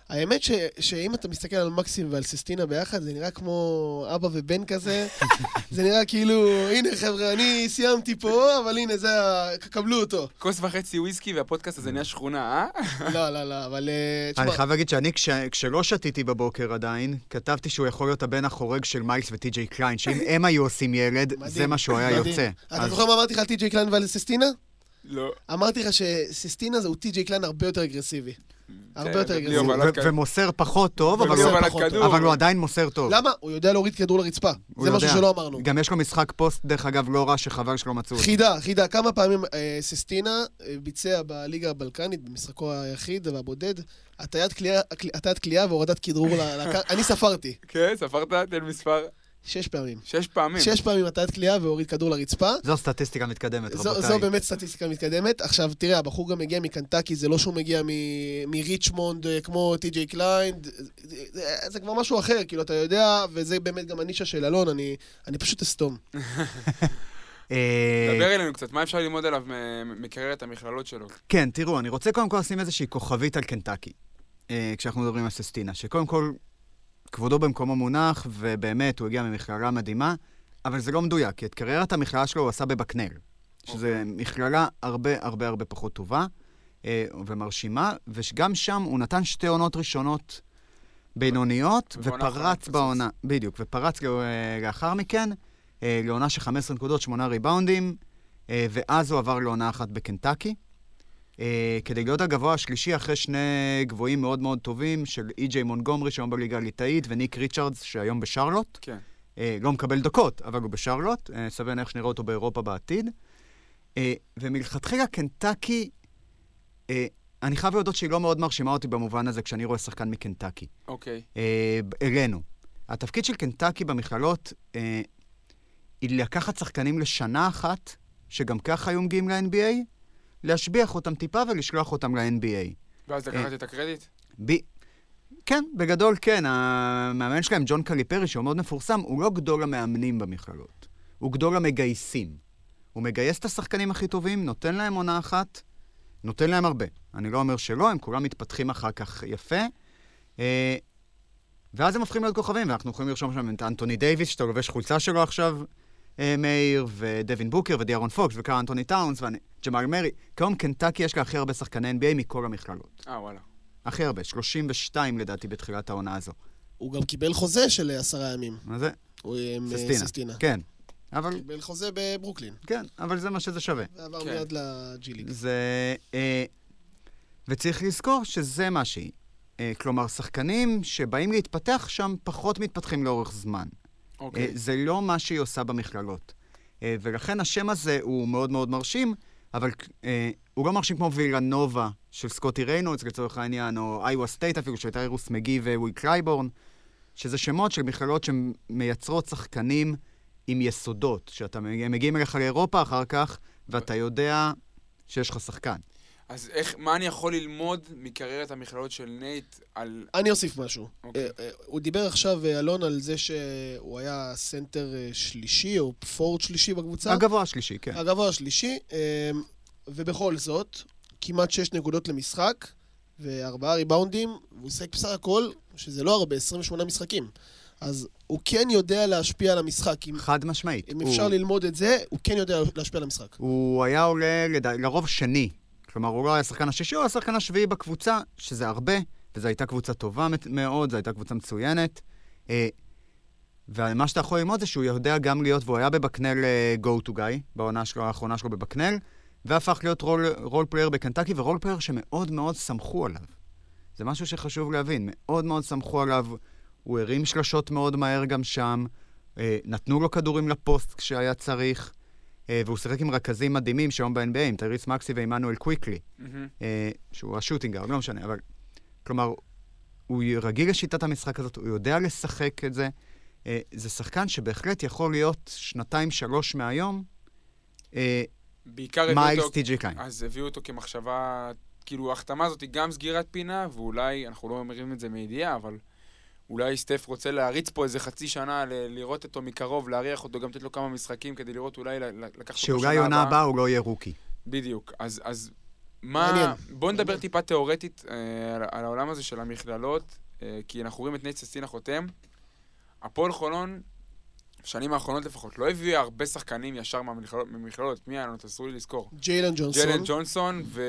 האמת ש, שאם אתה מסתכל על מקסים ועל ססטינה ביחד, זה נראה כמו אבא ובן כזה. <laughs> זה נראה כאילו, הנה חבר'ה, אני סיימתי פה, אבל הנה, זה ה... קבלו אותו. כוס וחצי וויסקי והפודקאסט הזה נהיה שכונה, אה? לא, לא, לא, אבל... אה, אני חייב להגיד שאני, כש, כשלא שתיתי בבוקר עדיין, כתבתי שהוא יכול להיות הבן החורג של מיילס וטי.ג'יי קליין, שאם <laughs> הם היו עושים ילד, זה מה שהוא היה. יוצא. אתה זוכר מה אמרתי לך על טי.ג'יי קליין ועל ססטינה? לא. אמרתי לך שססטינה זה הוא טי.ג'יי קליין הרבה יותר אגרסיבי. הרבה כן, יותר אגרסיבי. ומוסר פחות טוב, אבל הוא- עדיין מוסר טוב. למה? הוא יודע להוריד כדור לרצפה. זה משהו. שלא אמרנו. גם יש לו משחק פוסט, דרך אגב, לא רע, שחבל שלא מצאו אותו. חידה, חידה, כמה פעמים אה, ססטינה אה, ביצע בליגה הבלקנית, במשחקו היחיד והבודד, הטיית קליעה- והורדת כדרור. אני ספרתי. כן, ספרת? תן מספר. שש פעמים. שש פעמים. שש פעמים הטיית קליעה והוריד כדור לרצפה. זו סטטיסטיקה מתקדמת, זו, רבותיי. זו באמת סטטיסטיקה מתקדמת. עכשיו, תראה, הבחור גם מגיע מקנטקי, זה לא שהוא מגיע מ- מריצ'מונד אה, כמו טי.ג'יי קליין, זה, זה, זה כבר משהו אחר, כאילו, אתה יודע, וזה באמת גם הנישה של אלון, אני, אני פשוט אסתום. <laughs> אה, דבר אלינו קצת, מה אפשר ללמוד עליו מ- מקריירת המכללות שלו? כן, תראו, אני רוצה קודם כל לשים איזושהי כוכבית על קנטקי, אה, כשאנחנו מדברים על ססטינה, שקודם כל, כבודו במקומו מונח, ובאמת, הוא הגיע ממכללה מדהימה, אבל זה לא מדויק, כי את קריירת המכללה שלו הוא עשה בבקנר, שזו אוקיי. מכללה הרבה הרבה הרבה פחות טובה אה, ומרשימה, וגם שם הוא נתן שתי עונות ראשונות בינוניות, ופרץ. בעונה, בדיוק, ופרץ לא- אה, לאחר מכן, אה, לעונה של 15 נקודות, 8 ריבאונדים, אה, ואז הוא עבר לעונה אחת בקנטקי. אה, כדי להיות הגבוה השלישי אחרי שני גבוהים מאוד מאוד טובים של אי.ג'יי מונגומרי, שהיום בליגה הליטאית, וניק ריצ'רדס, שהיום בשרלוט. כן. אה, לא מקבל דקות, אבל הוא בשרלוט, אה, סביר להניח שנראה אותו באירופה בעתיד. ומלכתחילה קנטקי, אני חייב להודות שהיא לא מאוד מרשימה אותי במובן הזה כשאני רואה שחקן מקנטקי. אוקיי. אה, אלינו. התפקיד של קנטקי במכללות היא לקחת שחקנים לשנה אחת, שגם ככה היו מגיעים ל-NBA, להשביח אותם טיפה ולשלוח אותם ל-NBA. ואז אה. לקחת את הקרדיט? ב... כן, בגדול כן. המאמן שלהם, ג'ון קליפרי, שהוא מאוד מפורסם, הוא לא גדול המאמנים במכללות. הוא גדול המגייסים. הוא מגייס את השחקנים הכי טובים, נותן להם עונה אחת, נותן להם הרבה. אני לא אומר שלא, הם כולם מתפתחים אחר כך יפה. אה, ואז הם הופכים להיות כוכבים, ואנחנו יכולים לרשום שם את אנטוני דייוויס, שאתה לובש חולצה שלו עכשיו, אה, מאיר, ודווין בוקר, ודיארון פוקס, וקאר אנטוני טאונס, וג'מאל מרי. כיום קנטקי יש לה הכי הרבה שחקני NBA מכל המכללות. אה, וואלה. הכי הרבה, 32 לדעתי בתחילת העונה הזו. הוא גם קיבל חוזה של אה, עשרה ימים. מה זה? הוא עם אה. ססטינה. כן. אבל, קיבל חוזה בברוקלין, כן, אבל זה מה שזה שווה. ועבר כן. מיד לג'י ליג. זה... אה, וצריך לזכור שזה מה שהיא. אה, כלומר, שחקנים שבאים להתפתח שם פחות מתפתחים לאורך זמן. אה, אוקיי. זה לא מה שהיא עושה במכללות. אה, ולכן השם הזה הוא מאוד מאוד מרשים, אבל אה, הוא לא מרשים כמו וילנובה של סקוטי ריינולדס לצורך העניין, או איווה סטייט אפילו, שהייתה אירוס מגי וויל קלייבורן, שזה שמות של מכללות שמייצרות שחקנים עם יסודות, שאתה מגיע- מגיעים אליך לאירופה אחר כך, ואתה יודע שיש לך שחקן. אז איך, מה אני יכול ללמוד מקריירת המכללות של נייט על... אני אוסיף משהו. אוקיי. אה, אה, הוא דיבר עכשיו, אה, אלון, על זה שהוא היה סנטר שלישי, או פורט שלישי בקבוצה. הגבוה השלישי, כן. הגבוה השלישי, אה, ובכל זאת, כמעט שש נקודות למשחק, וארבעה ריבאונדים, והוא שיחק בסך הכל, שזה לא הרבה, 28 משחקים. אז הוא כן יודע להשפיע על המשחק. אם, חד משמעית. אם הוא- אפשר ללמוד את זה, הוא כן יודע להשפיע על המשחק. הוא היה עולה לד... לרוב שני. כלומר, הוא לא היה השחקן השישי, הוא היה השחקן השביעי בקבוצה, שזה הרבה, וזו הייתה קבוצה טובה מאוד, זו הייתה קבוצה מצוינת. אה, ומה שאתה יכול ללמוד זה שהוא יודע גם להיות, והוא היה בבקנל אה, go to guy, בעונה שלו, האחרונה שלו בבקנל, והפך להיות role, role player בקנטקי, ו role player שמאוד מאוד סמכו עליו. זה משהו שחשוב להבין, מאוד מאוד סמכו עליו, הוא הרים שלשות מאוד מהר גם שם, אה, נתנו לו כדורים לפוסט כשהיה צריך. אה, והוא שיחק עם רכזים מדהימים שהיום ב-NBA, עם טייריס מקסי ועמנואל קוויקלי. אה, שהוא ה shooting guard, לא משנה, אבל... כלומר, הוא רגיל לשיטת המשחק הזאת, הוא יודע לשחק את זה. אה, זה שחקן שבהחלט יכול להיות שנתיים-שלוש מהיום, בעיקר מיילס. טי.ג'י קליין. אז הביאו אותו כמחשבה, כאילו ההחתמה הזאת היא גם סגירת פינה, ואולי, אנחנו לא אומרים את זה מידיעה, אבל אולי סטף רוצה להריץ פה איזה חצי שנה, ל- לראות אותו מקרוב, להריח אותו, גם לתת לו כמה משחקים כדי לראות אולי לקחת אותו שנה שאולי עונה הבאה הוא לא יהיה רוקי. בדיוק. אז, אז מה... מעניין. בואו נדבר מעניין. טיפה תיאורטית אה, על, על העולם הזה של המכללות, אה, כי אנחנו רואים את נייט ססטינה חותם. הפועל חולון, בשנים האחרונות לפחות, לא הביאה הרבה שחקנים ישר מהמכללות. ממכללות. מי היה לנו? תעזרו לי לזכור. ג'יילן ג'ונסון. ג'יילן ג'ונסון ו...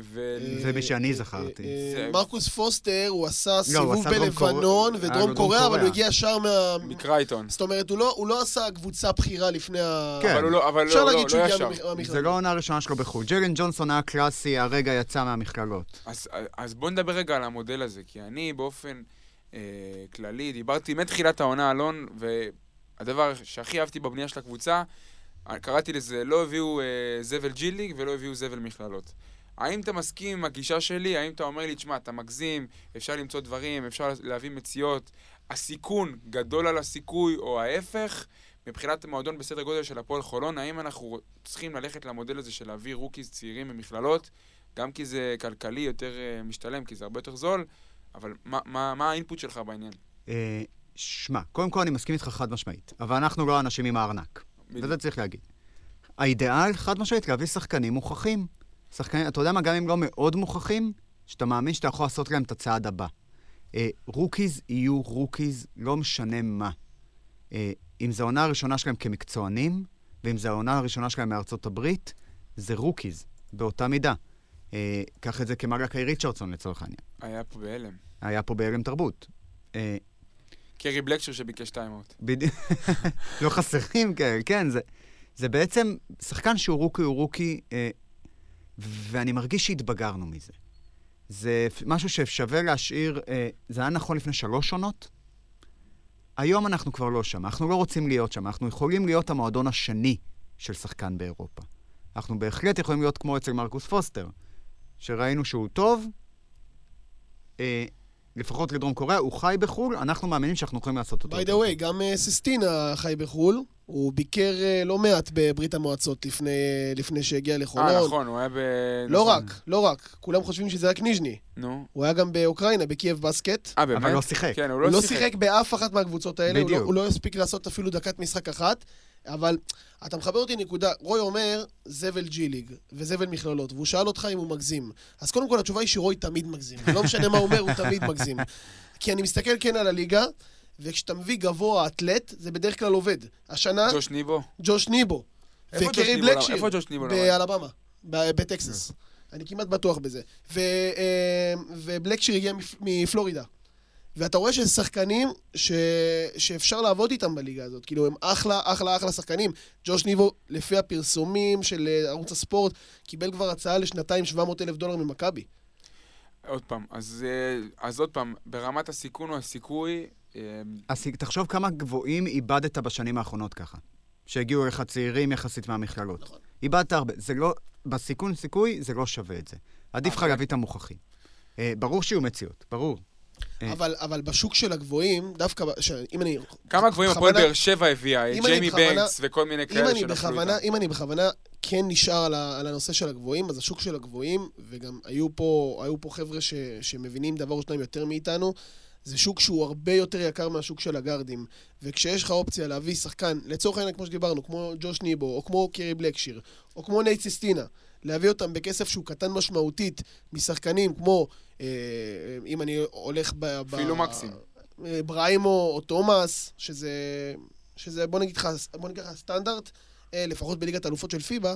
ו... אה, זה מי שאני אה, זכרתי. אה, מרקוס פוסטר, הוא עשה הוא סיבוב. בלבנון לו ודרום דרום קוריאה, אבל. הוא הגיע ישר מה... מקרייטון. זאת אומרת, הוא לא- הוא לא עשה קבוצה בכירה לפני ה... כן. אבל הוא לא, אבל לא, לא, להגיד שהוא לא הגיע ישר. זה לא העונה הראשונה שלו בחו"ל. ג'לן ג'ונסון היה קלאסי, הרגע יצא מהמכללות. אז, בואו נדבר רגע על המודל הזה, כי אני באופן אה, כללי דיברתי מתחילת העונה, אלון, והדבר שהכי אהבתי בבנייה של הקבוצה, אה, קראתי לזה, לא הביאו אה, זבל ג'י ליג ולא הביאו זבל מכללות. האם אתה מסכים עם הגישה שלי? האם אתה אומר לי, תשמע, אתה מגזים, אפשר למצוא דברים, אפשר להביא מציאות? הסיכון גדול על הסיכוי, או ההפך, מבחינת מועדון בסדר גודל של הפועל חולון, האם אנחנו צריכים ללכת למודל הזה של להביא רוקיז צעירים ממכללות, גם כי זה כלכלי יותר אה, משתלם, כי זה הרבה יותר זול, אבל מה, מה, מה ה input שלך בעניין? שמע, קודם כל אני מסכים איתך חד משמעית, אבל אנחנו לא אנשים עם הארנק. בדיוק. וזה צריך להגיד. האידיאל, חד משמעית, להביא שחקנים מוכחים. שחקנים, אתה יודע מה, גם אם לא מאוד מוכחים, שאתה מאמין שאתה יכול לעשות להם את הצעד הבא. אה, רוקיז יהיו רוקיז, לא משנה מה. אה, אם זו העונה הראשונה שלהם כמקצוענים, ואם זו העונה הראשונה שלהם מארצות הברית, זה רוקיז, באותה מידה. אה, קח את זה כמלאכי ריצ'רדסון לצורך העניין. היה פה בהלם. היה פה בהלם תרבות. אה, קרי בלקשיר שביקש טיימאוט. בדיוק. <laughs> לא חסרים כאלה, כן, זה, זה בעצם שחקן שהוא רוקי הוא רוקי, אה, ואני מרגיש שהתבגרנו מזה. זה משהו ששווה להשאיר, אה, זה היה נכון לפני שלוש עונות. היום אנחנו כבר לא שם, אנחנו לא רוצים להיות שם, אנחנו יכולים להיות המועדון השני של שחקן באירופה. אנחנו בהחלט יכולים להיות כמו אצל מרקוס פוסטר, שראינו שהוא טוב, אה, לפחות לדרום קוריאה, הוא חי בחו"ל, אנחנו מאמינים שאנחנו יכולים לעשות אותו. by the way, גם אה, סיסטינה חי בחו"ל. הוא ביקר אה, לא מעט בברית המועצות לפני, לפני שהגיע לחולון. אה, נכון, הוא היה ב... לא נכון. רק, לא רק. כולם חושבים שזה רק ניז'ני. נו. הוא היה גם באוקראינה, בקייב בסקט. אה, באמת? אבל לא שיחק. כן, הוא הוא לא לא שיחק. שיחק באף אחת מהקבוצות האלה, הוא לא, בדיוק. הוא לא הספיק לעשות אפילו דקת משחק אחת, אבל אתה מחבר אותי נקודה, רוי אומר, זבל ג'י ליג, וזבל מכללות, והוא שאל אותך אם הוא מגזים. אז קודם כל התשובה היא שרוי תמיד מגזים. לא משנה מה הוא אומר, הוא תמיד מגזים. כי אני מסתכל כן על הליגה, וכשאתה מביא גבוה אתלט, זה בדרך כלל עובד. השנה, ג'וש ניבו. ג'וש ניבו. וקרי בלקשיר. איפה ג'וש ניבו? באלבמה, בטקסס. אני כמעט בטוח בזה. אה, ובלקשיר הגיע מפ- מפלורידה. ואתה רואה שזה שחקנים ש... שאפשר לעבוד איתם בליגה הזאת. כאילו, הם אחלה, אחלה, אחלה שחקנים. ג'וש ניבו, לפי הפרסומים של אה, ערוץ הספורט, קיבל כבר הצעה לשנתיים 700 אלף דולר ממכבי. עוד פעם, אז, אה, אז עוד פעם, ברמת הסיכון או הסיכוי, אה, אז תחשוב כמה גבוהים איבדת בשנים האחרונות ככה. שהגיעו אליך צעירים יחסית מהמכללות. נכון. איבדת הרבה. זה לא, בסיכון סיכוי זה לא שווה את זה. עדיף לך אוקיי. להביא את המוכחים. אה, ברור שיהיו מציאות, ברור. אה. אבל, אבל בשוק של הגבוהים, דווקא, ש... אם אני... כמה גבוהים הפועל באר שבע הביאה, ג'יימי בנקס וכל מיני כאלה שנפלו איתם. אם אני בכוונה כן נשאר על, ה, על הנושא של הגבוהים, אז השוק של הגבוהים, וגם היו פה, היו פה חבר'ה ש, שמבינים דבר או שניים יותר מאיתנו, זה שוק שהוא הרבה יותר יקר מהשוק של הגארדים. וכשיש לך אופציה להביא שחקן, לצורך העניין, כמו שדיברנו, כמו ג'וש ניבו, או כמו קרי בלקשיר, או כמו נייט ססטינה, להביא אותם בכסף שהוא קטן משמעותית משחקנים כמו, אה, אם אני הולך ב... ב- אפילו מקסים. אה, בריימו או תומאס, שזה, שזה בוא נגיד לך, בוא נגיד לך סטנדרט, אה, לפחות בליגת האלופות של פיבה,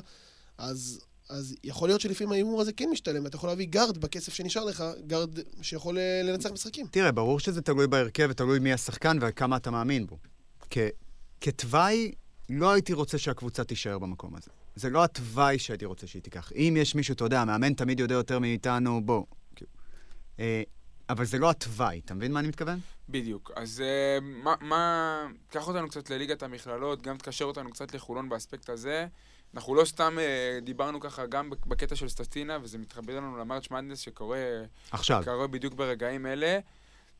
אז, אז יכול להיות שלפעמים ההימור הזה כן משתלם, ואתה יכול להביא גארד בכסף שנשאר לך, גארד שיכול לנצח משחקים. תראה, ברור שזה תלוי בהרכב ותלוי מי השחקן וכמה אתה מאמין בו. כ- כתוואי, לא הייתי רוצה שהקבוצה תישאר במקום הזה. זה לא התוואי שהייתי רוצה שהיא תיקח. אם יש מישהו, אתה יודע, המאמן תמיד יודע יותר מאיתנו, בוא. כאילו. אה, אבל זה לא התוואי, אתה מבין מה אני מתכוון? בדיוק. אז אה, מה, מה... קח אותנו קצת לליגת המכללות, גם תקשר אותנו קצת לחולון באספקט הזה. אנחנו לא סתם אה, דיברנו ככה גם בק- בקטע של סטטינה, וזה מתחבר לנו למרץ' מדנס שקורה עכשיו. קורה בדיוק ברגעים אלה.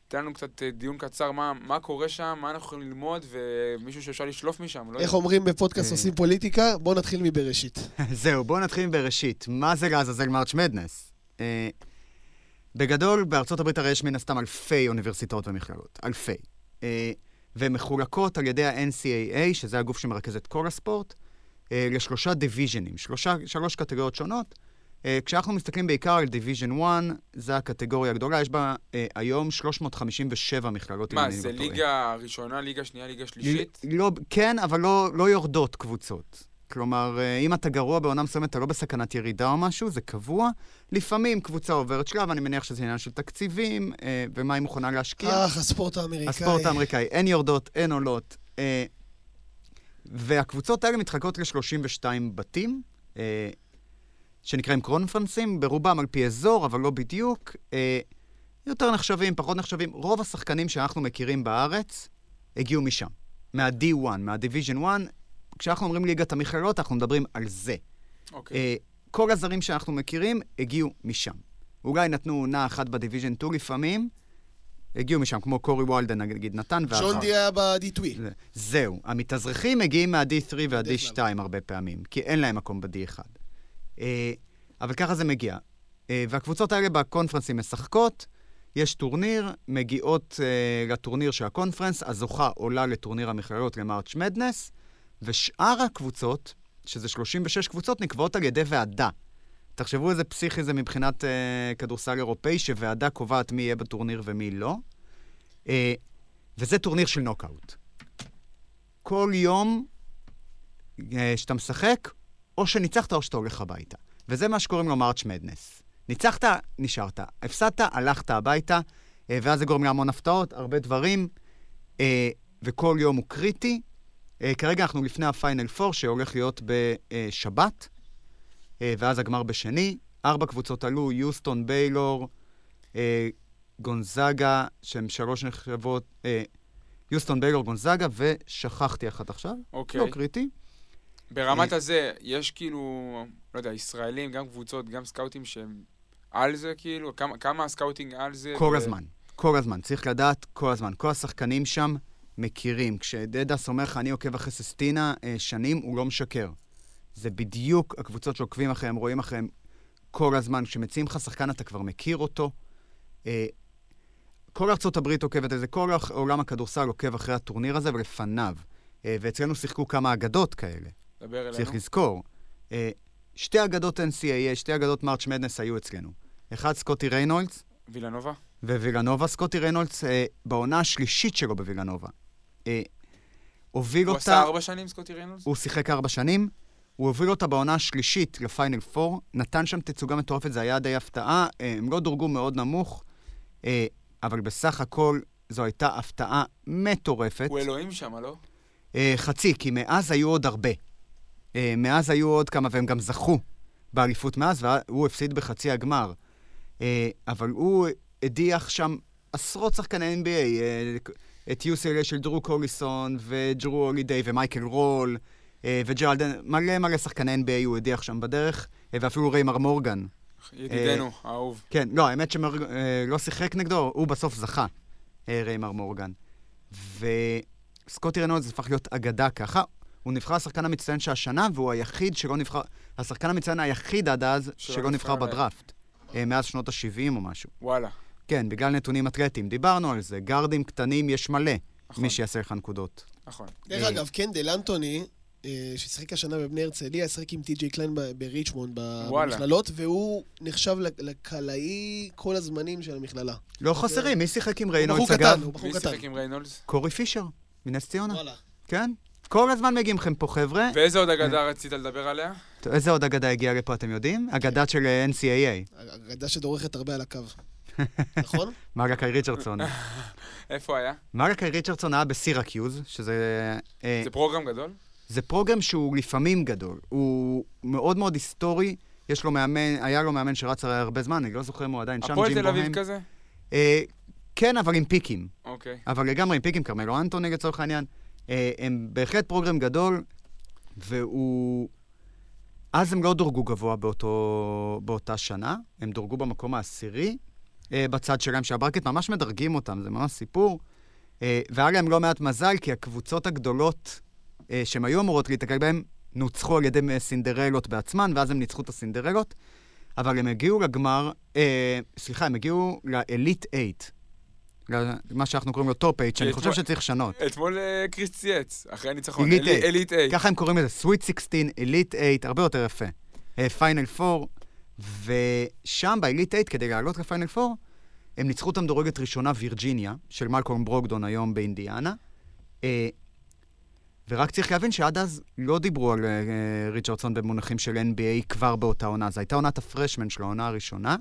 תן לנו קצת אה, דיון קצר, מה, מה קורה שם, מה אנחנו יכולים ללמוד, ומישהו שאפשר לשלוף משם, לא איך יודע. אומרים בפודקאסט אה. עושים פוליטיקה? בואו נתחיל מבראשית. <laughs> זהו, בואו נתחיל עם בראשית. מה זה לעזאזל מרץ' מדנס? אה, בגדול, בארצות הברית הרי יש מן הסתם אלפי אוניברסיטאות ומכללות. אלפי. והן מחולקות על ידי ה-NCAA, שזה הגוף שמרכז את כל הספורט, לשלושה division ים, שלושה, שלוש קטגוריות שונות. אה, כשאנחנו מסתכלים בעיקר על division 1, זו הקטגוריה הגדולה, יש בה אה, היום 357 מכללות. מה, זה לא. ליגה ראשונה, ליגה שנייה, ליגה שלישית? לא, כן, אבל לא, לא יורדות קבוצות. כלומר, אה, אם אתה גרוע בעונה מסוימת, אתה לא בסכנת ירידה או משהו, זה קבוע. לפעמים קבוצה עוברת שלב, אני מניח שזה עניין של תקציבים, אה, ומה היא מוכנה להשקיע. אה, הספורט האמריקאי. הספורט האמריקאי, אין יורדות, אין עולות. אה, והקבוצות האלה מתחלקות ל-32 בתים, אה, שנקראים קרונפרנסים, ברובם על פי אזור, אבל לא בדיוק. אה, יותר נחשבים, פחות נחשבים. רוב השחקנים שאנחנו מכירים בארץ הגיעו משם, מה-D1, מה-Division 1. כשאנחנו אומרים ליגת המכללות, אנחנו מדברים על זה. אוקיי. אה, כל הזרים שאנחנו מכירים הגיעו משם. אולי נתנו עונה אחת ב division 2 לפעמים, הגיעו משם, כמו קורי וולדן, נגיד, נתן, ואחר. די היה ב-D2. זה- זהו, המתאזרחים מגיעים מה-D3 בדרך וה-D2 הרבה פעמים, כי אין להם מקום ב-D1. אה, אבל ככה זה מגיע. אה, והקבוצות האלה ב conference ים משחקות, יש טורניר, מגיעות אה, לטורניר של ה conference, הזוכה עולה לטורניר המכללות ל March Madness, ושאר הקבוצות, שזה 36 קבוצות, נקבעות על ידי ועדה. תחשבו איזה פסיכי זה מבחינת אה, כדורסל אירופאי, שוועדה קובעת מי יהיה בטורניר ומי לא. אה, וזה טורניר של נוקאוט. כל יום אה, שאתה משחק, או שניצחת או שאתה הולך הביתה. וזה מה שקוראים לו March Madness. ניצחת, נשארת. הפסדת, הלכת הביתה, אה, ואז זה גורם להמון הפתעות, הרבה דברים, אה, וכל יום הוא קריטי. אה, כרגע אנחנו לפני ה Final 4, שהולך להיות בשבת, ואז הגמר בשני. ארבע קבוצות עלו, יוסטון, ביילור, גונזאגה, שהן שלוש נחשבות, יוסטון, ביילור, גונזאגה, ושכחתי אחת עכשיו, אוקיי. לא קריטי. ברמת הזה, יש כאילו, לא יודע, ישראלים, גם קבוצות, גם סקאוטים שהם על זה, כאילו? כמה- כמה ה scouting על זה? כל ו- הזמן, כל הזמן, צריך לדעת כל הזמן. כל השחקנים שם מכירים. כשדדאס אומר לך, אני עוקב אחרי ססטינה אה, שנים, הוא לא משקר. זה בדיוק הקבוצות שעוקבים אחריהם, רואים אחריהם כל הזמן. כשמציעים לך שחקן, אתה כבר מכיר אותו. אה, כל ארצות הברית עוקבת על זה, כל עולם הכדורסל עוקב אחרי הטורניר הזה ולפניו. אה, ואצלנו שיחקו כמה אגדות כאלה. דבר אלינו. צריך לזכור. אה, שתי אגדות NCAA, שתי אגדות March Madness היו אצלנו. אחד סקוטי ריינולדס, וילנובה? ווילנובה, סקוטי ריינולדס, אה, בעונה השלישית שלו בווילנובה. אה, הוביל הוא אותה, עשה ארבע שנים, סקוטי ריינולדס? הוא שיחק ארבע שנים, הוא הוביל אותה בעונה השלישית לפיינל 4, נתן שם תצוגה מטורפת, זה היה די הפתעה, אה, הם לא דורגו מאוד נמוך, אה, אבל בסך הכל זו הייתה הפתעה מטורפת. הוא אלוהים שם, לא? אה, חצי, כי מאז היו עוד הרבה. אה, מאז היו עוד כמה, והם גם זכו באליפות מאז, והוא הפסיד בחצי הגמר. אה, אבל הוא הדיח שם עשרות שחקני NBA, אה, את UCLA של דרו קוליסון, וג'רו הולידיי, ומייקל רול, וג'רלדן, מלא מלא שחקני NBA הוא הדיח שם בדרך, ואפילו ריימר מורגן. ידידנו, האהוב. כן, לא, האמת שלא שיחק נגדו, הוא בסוף זכה, ריימר מורגן. וסקוטי רנולדס הפך להיות אגדה ככה. הוא נבחר השחקן המצטיין של השנה, והוא היחיד שלא נבחר, השחקן המצטיין היחיד עד אז, שלא נבחר בדראפט. אה, מאז שנות ה-70 או משהו. וואלה. כן, בגלל נתונים אתלטיים. דיברנו על זה, גארדים קטנים יש מלא, נכון. מי שיעשה לך נקודות. נכון. דרך אה. אגב, קנדל אנטוני, אה, ששיחק השנה בבני הרצליה, שיחק עם טי.ג'יי קליין בריצ'מונד. במכללות, והוא נחשב לקלעי כל הזמנים של המכללה. לא חסרים, מי שיחק עם הוא בחור ריינולדס קטן, אגב? הוא בחור מי קטן. שיחק עם ריינולדס? קורי פישר, מנס ציונה. וואלה. כן? כל הזמן מגיעים לכם פה חבר'ה. ואיזה עוד אגדה רצית לדבר עליה? איזה עוד אגדה הגיעה לפה, אתם יודעים? אגדה של אה, NCAA. אגדה שדורכת הרבה על הקו. <laughs> נכון? מרקאי ריצ'רדסון. <laughs> איפה היה? מרקאי ריצ'רדסון היה בסירקיוז, שזה... אה, זה פרוגרם גדול? זה פרוגרם שהוא לפעמים גדול. הוא מאוד מאוד היסטורי. יש לו מאמן, היה לו מאמן שרץ הרי הרבה זמן, אני לא זוכר אם הוא עדיין שם, הפועל תל אביב. כזה? אה, כן, אבל עם פיקים. אוקיי. אבל לגמרי עם פיקים, כרמלו אנטוני לצורך העניין. אה, הם בהחלט פרוגרם גדול, והוא... אז הם לא דורגו גבוה באותו, באותה שנה, הם דורגו במקום העשירי, אה, בצד שלהם שהברקט ממש מדרגים אותם, זה ממש סיפור. אה, והיה להם לא מעט מזל, כי הקבוצות הגדולות שהם היו אמורות להתקל בהן, נוצחו על ידי סינדרלות בעצמן, ואז הם ניצחו את הסינדרלות. אבל הם הגיעו לגמר, אה, סליחה, הם הגיעו לאליט 8. מה שאנחנו קוראים לו Top 8, שאני חושב שצריך לשנות. אתמול אה, קריס צייץ, אחרי הניצחון. Elite Eli- Eight. ככה הם קוראים לזה, Sweet 16, Elite 8, הרבה יותר יפה. Final 4, ושם ב Elite 8, כדי לעלות ל Final 4, הם ניצחו את המדורגת ראשונה וירג'יניה, של מלקום ברוגדון היום באינדיאנה. אה, ורק צריך להבין שעד אז לא דיברו על אה, ריצ'רדסון במונחים של NBA כבר באותה עונה. זו הייתה עונת ה freshman של העונה הראשונה, אה,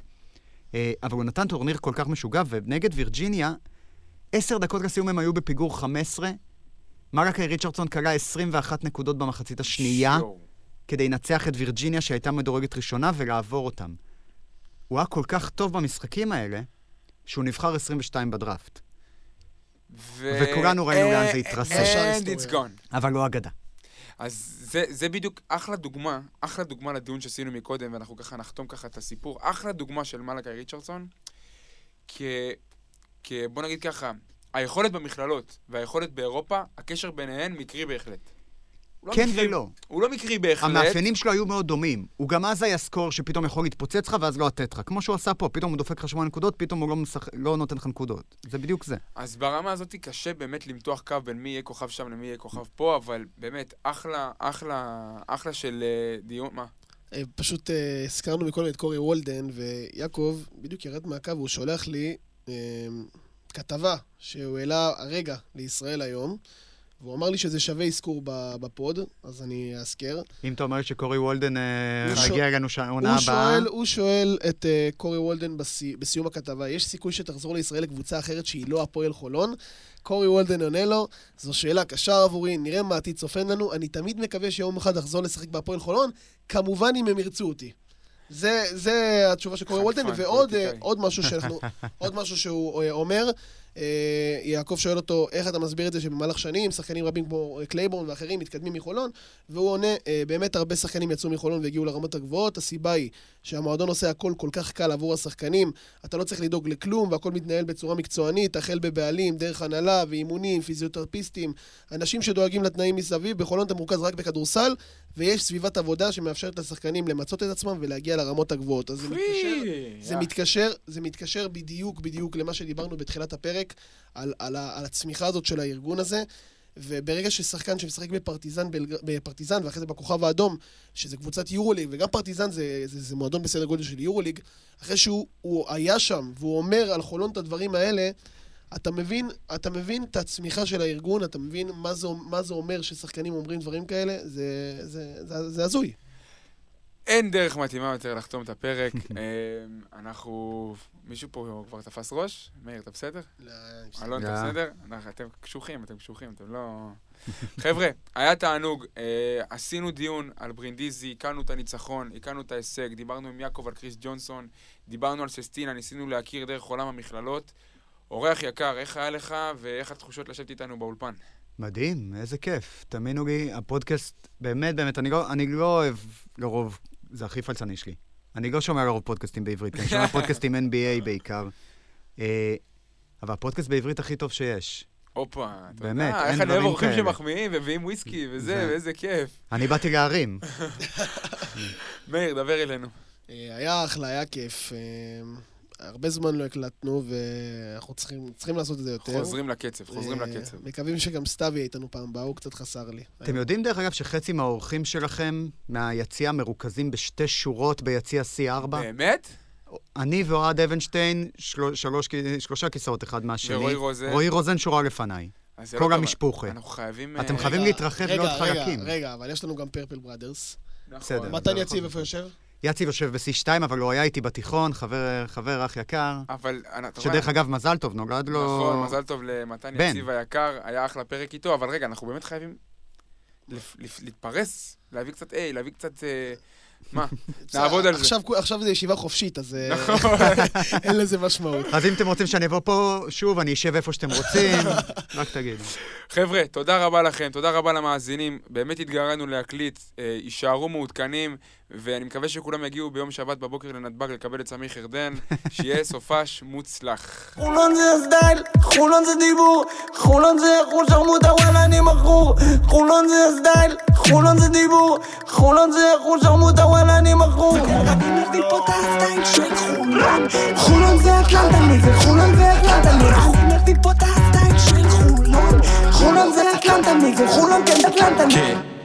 אבל הוא נתן טורניר כל כך משוגע, ונגד וירג'יניה, עשר דקות לסיום הם היו בפיגור 15, מרקאי ריצ'רדסון כלה 21 נקודות במחצית השנייה. כדי לנצח את וירג'יניה שהייתה מדורגת ראשונה ולעבור אותם. הוא היה כל כך טוב במשחקים האלה, שהוא נבחר 22 בדראפט. ו- וכולנו ראינו לאן זה אה, התרסק. אבל לא אגדה. אז זה, זה בדיוק אחלה דוגמה, אחלה דוגמה לדיון שעשינו מקודם, ואנחנו ככה נחתום ככה את הסיפור. אחלה דוגמה של מלאקי ריצ'רדסון, כ, כ... בוא נגיד ככה, היכולת במכללות והיכולת באירופה, הקשר ביניהן מקרי בהחלט. לא כן מקרי- ולא. הוא לא מקרי בהחלט. המאפיינים שלו היו מאוד דומים. הוא גם אז היה סקור שפתאום יכול להתפוצץ לך ואז לא לתת לך. כמו שהוא עשה פה, פתאום הוא דופק לך שמונה נקודות, פתאום הוא לא, משח... לא נותן לך נקודות. זה בדיוק זה. אז ברמה הזאת קשה באמת למתוח קו בין מי יהיה כוכב שם למי יהיה כוכב פה, אבל באמת, אחלה, אחלה, אחלה של אה, דיון, מה? אה, פשוט אה, הזכרנו מקודם את קורי וולדן, ויעקב בדיוק ירד מהקו והוא שולח לי כתבה שהוא העלה הרגע לישראל היום, והוא אמר לי שזה שווה אזכור ב- ב pod, אז אני אזכר. אם אתה אומר שקורי וולדן אה, מגיע אלינו שעה הוא הבאה, הוא שואל את אה, קורי וולדן בסי, בסיום הכתבה, יש סיכוי שתחזור לישראל לקבוצה אחרת שהיא לא הפועל חולון? קורי וולדן עונה לו, זו שאלה קשה עבורי, נראה מה העתיד צופן לנו, אני תמיד מקווה שיום אחד אחזור לשחק בהפועל חולון, כמובן אם הם ירצו אותי. זה, זה התשובה של קורי וולדן, ועוד אה. עוד משהו שאנחנו, <laughs> עוד משהו שהוא אומר, יעקב שואל אותו, איך אתה מסביר את זה שבמהלך שנים, שחקנים רבים כמו אה, קלייבורן ואחרים מתקדמים מחולון, והוא עונה, אה, באמת הרבה שחקנים יצאו מחולון והגיעו לרמות הגבוהות, הסיבה היא שהמועדון עושה הכל כל כך קל עבור השחקנים, אתה לא צריך לדאוג לכלום, והכל מתנהל בצורה מקצוענית, החל בבעלים, דרך הנהלה ואימונים, פיזיותרפיסטים, אנשים שדואגים לתנאים מסביב, בחולון אתה מורכז רק בכדורסל, ויש סביבת עבודה שמאפשרת לשחקנים למצות את עצמם ולהגיע לרמות הגבוהות. אז זה מתקשר... זה אה, מתקשר, זה מתקשר בדיוק בדיוק למה שדיברנו בתחילת הפרק, על, על, על הצמיחה הזאת של הארגון הזה, וברגע ששחקן שמשחק בפרטיזן, בלג... בפרטיזן ואחרי זה בכוכב האדום, שזה קבוצת יורוליג, וגם פרטיזן זה, זה, זה מועדון בסדר גודל של יורוליג, אחרי שהוא הוא היה שם והוא אומר על חולון את הדברים האלה, אתה מבין, אתה מבין את הצמיחה של הארגון, אתה מבין מה זה, מה זה אומר ששחקנים אומרים דברים כאלה, זה, זה, זה, זה הזוי. אין דרך מתאימה יותר לחתום את הפרק. <laughs> אה, אנחנו... מישהו פה כבר תפס ראש? מאיר, אתה בסדר? אלון, אתה לא. בסדר? אנחנו- אתם קשוחים, אתם קשוחים, אתם לא... <laughs> חבר'ה, היה תענוג. אה, עשינו דיון על ברינדיזי, הכרנו את הניצחון, הכרנו את ההישג, דיברנו עם יעקב על קריס ג'ונסון, דיברנו על ססטינה, ניסינו להכיר דרך עולם המכללות. אורח יקר, איך היה לך ואיך התחושות לשבת איתנו באולפן? מדהים, איזה כיף. תאמינו לי, הפודקאסט, באמת, באמת, אני לא, אני לא אוהב לרוב, זה הכי פלצני שלי. אני לא שומע לרוב פודקאסטים בעברית, כי אני שומע פודקאסטים <laughs> NBA בעיקר. אה, אבל הפודקאסט בעברית הכי טוב שיש. הופה, אתה באמת, יודע, איך אני אוהב אורחים. שמחמיאים ומביאים וויסקי וזה, זה- ואיזה כיף. אני באתי להרים. <laughs> מאיר, דבר אלינו. אה, היה אחלה, היה כיף. אה, הרבה זמן לא הקלטנו, ואנחנו צריכים, צריכים לעשות את זה יותר. חוזרים לקצב, חוזרים אה, לקצב. מקווים שגם סתיו יהיה איתנו פעם הבאה, הוא קצת חסר לי. אתם יודעים, דרך אגב, שחצי מהאורחים שלכם מהיציע מרוכזים בשתי שורות ביציע C4? באמת? אני ואוהד אבנשטיין, של... שלוש... שלושה כיסאות אחד מהשני. ורועי רוזן? רועי רוזן שורה לפניי. זה כל לא. המשפוחה. אנחנו חייבים... אתם אה, חייבים להתרחב רגע, לעוד רגע, חלקים. רגע, אבל יש לנו גם פרפל בראדרס. נכון. בסדר. מתן יציב. איפה יושב? יציב יושב ב-C2, אבל הוא היה איתי בתיכון, חבר, חבר אח יקר. אבל אתה רואה... שדרך אגב, מזל טוב, נולד לו... נכון, מזל טוב למתן בן. יציב היקר, היה אחלה פרק איתו, אבל רגע, אנחנו באמת חייבים לפ- לפ- להתפרס, להביא קצת A, להביא קצת... אה, מה? <laughs> <laughs> נעבוד על זה. עכשיו, עכשיו זה ישיבה חופשית, אז אה, <laughs> נכון. אין לזה משמעות. אז אם אתם רוצים שאני אבוא פה, שוב, אני אשב איפה שאתם רוצים, רק תגידו. חבר'ה, תודה רבה לכם, תודה רבה למאזינים. באמת התגרדנו להקליט, אה, יישארו מעודכנים, ואני מקווה שכולם יגיעו ביום שבת בבוקר לנתב"ג לקבל את סמיך ירדן, שיהיה <laughs> סופש מוצלח. חולון זה הסטייל, חולון זה דיבור, חולון זה חוש שרמוטה וואלה אני מכור. חולון זה הסטייל, חולון זה דיבור, חולון זה חוש שרמוטה וואלה אני מכור. אני מביא פה את הסטייל של חולון. חולון זה אטלנטה נגד חולון זה אטלנטה נגד אני מביא פה את הסטייל של חולון. חולון זה אטלנטה נגד חולון כן אטלנטה נגד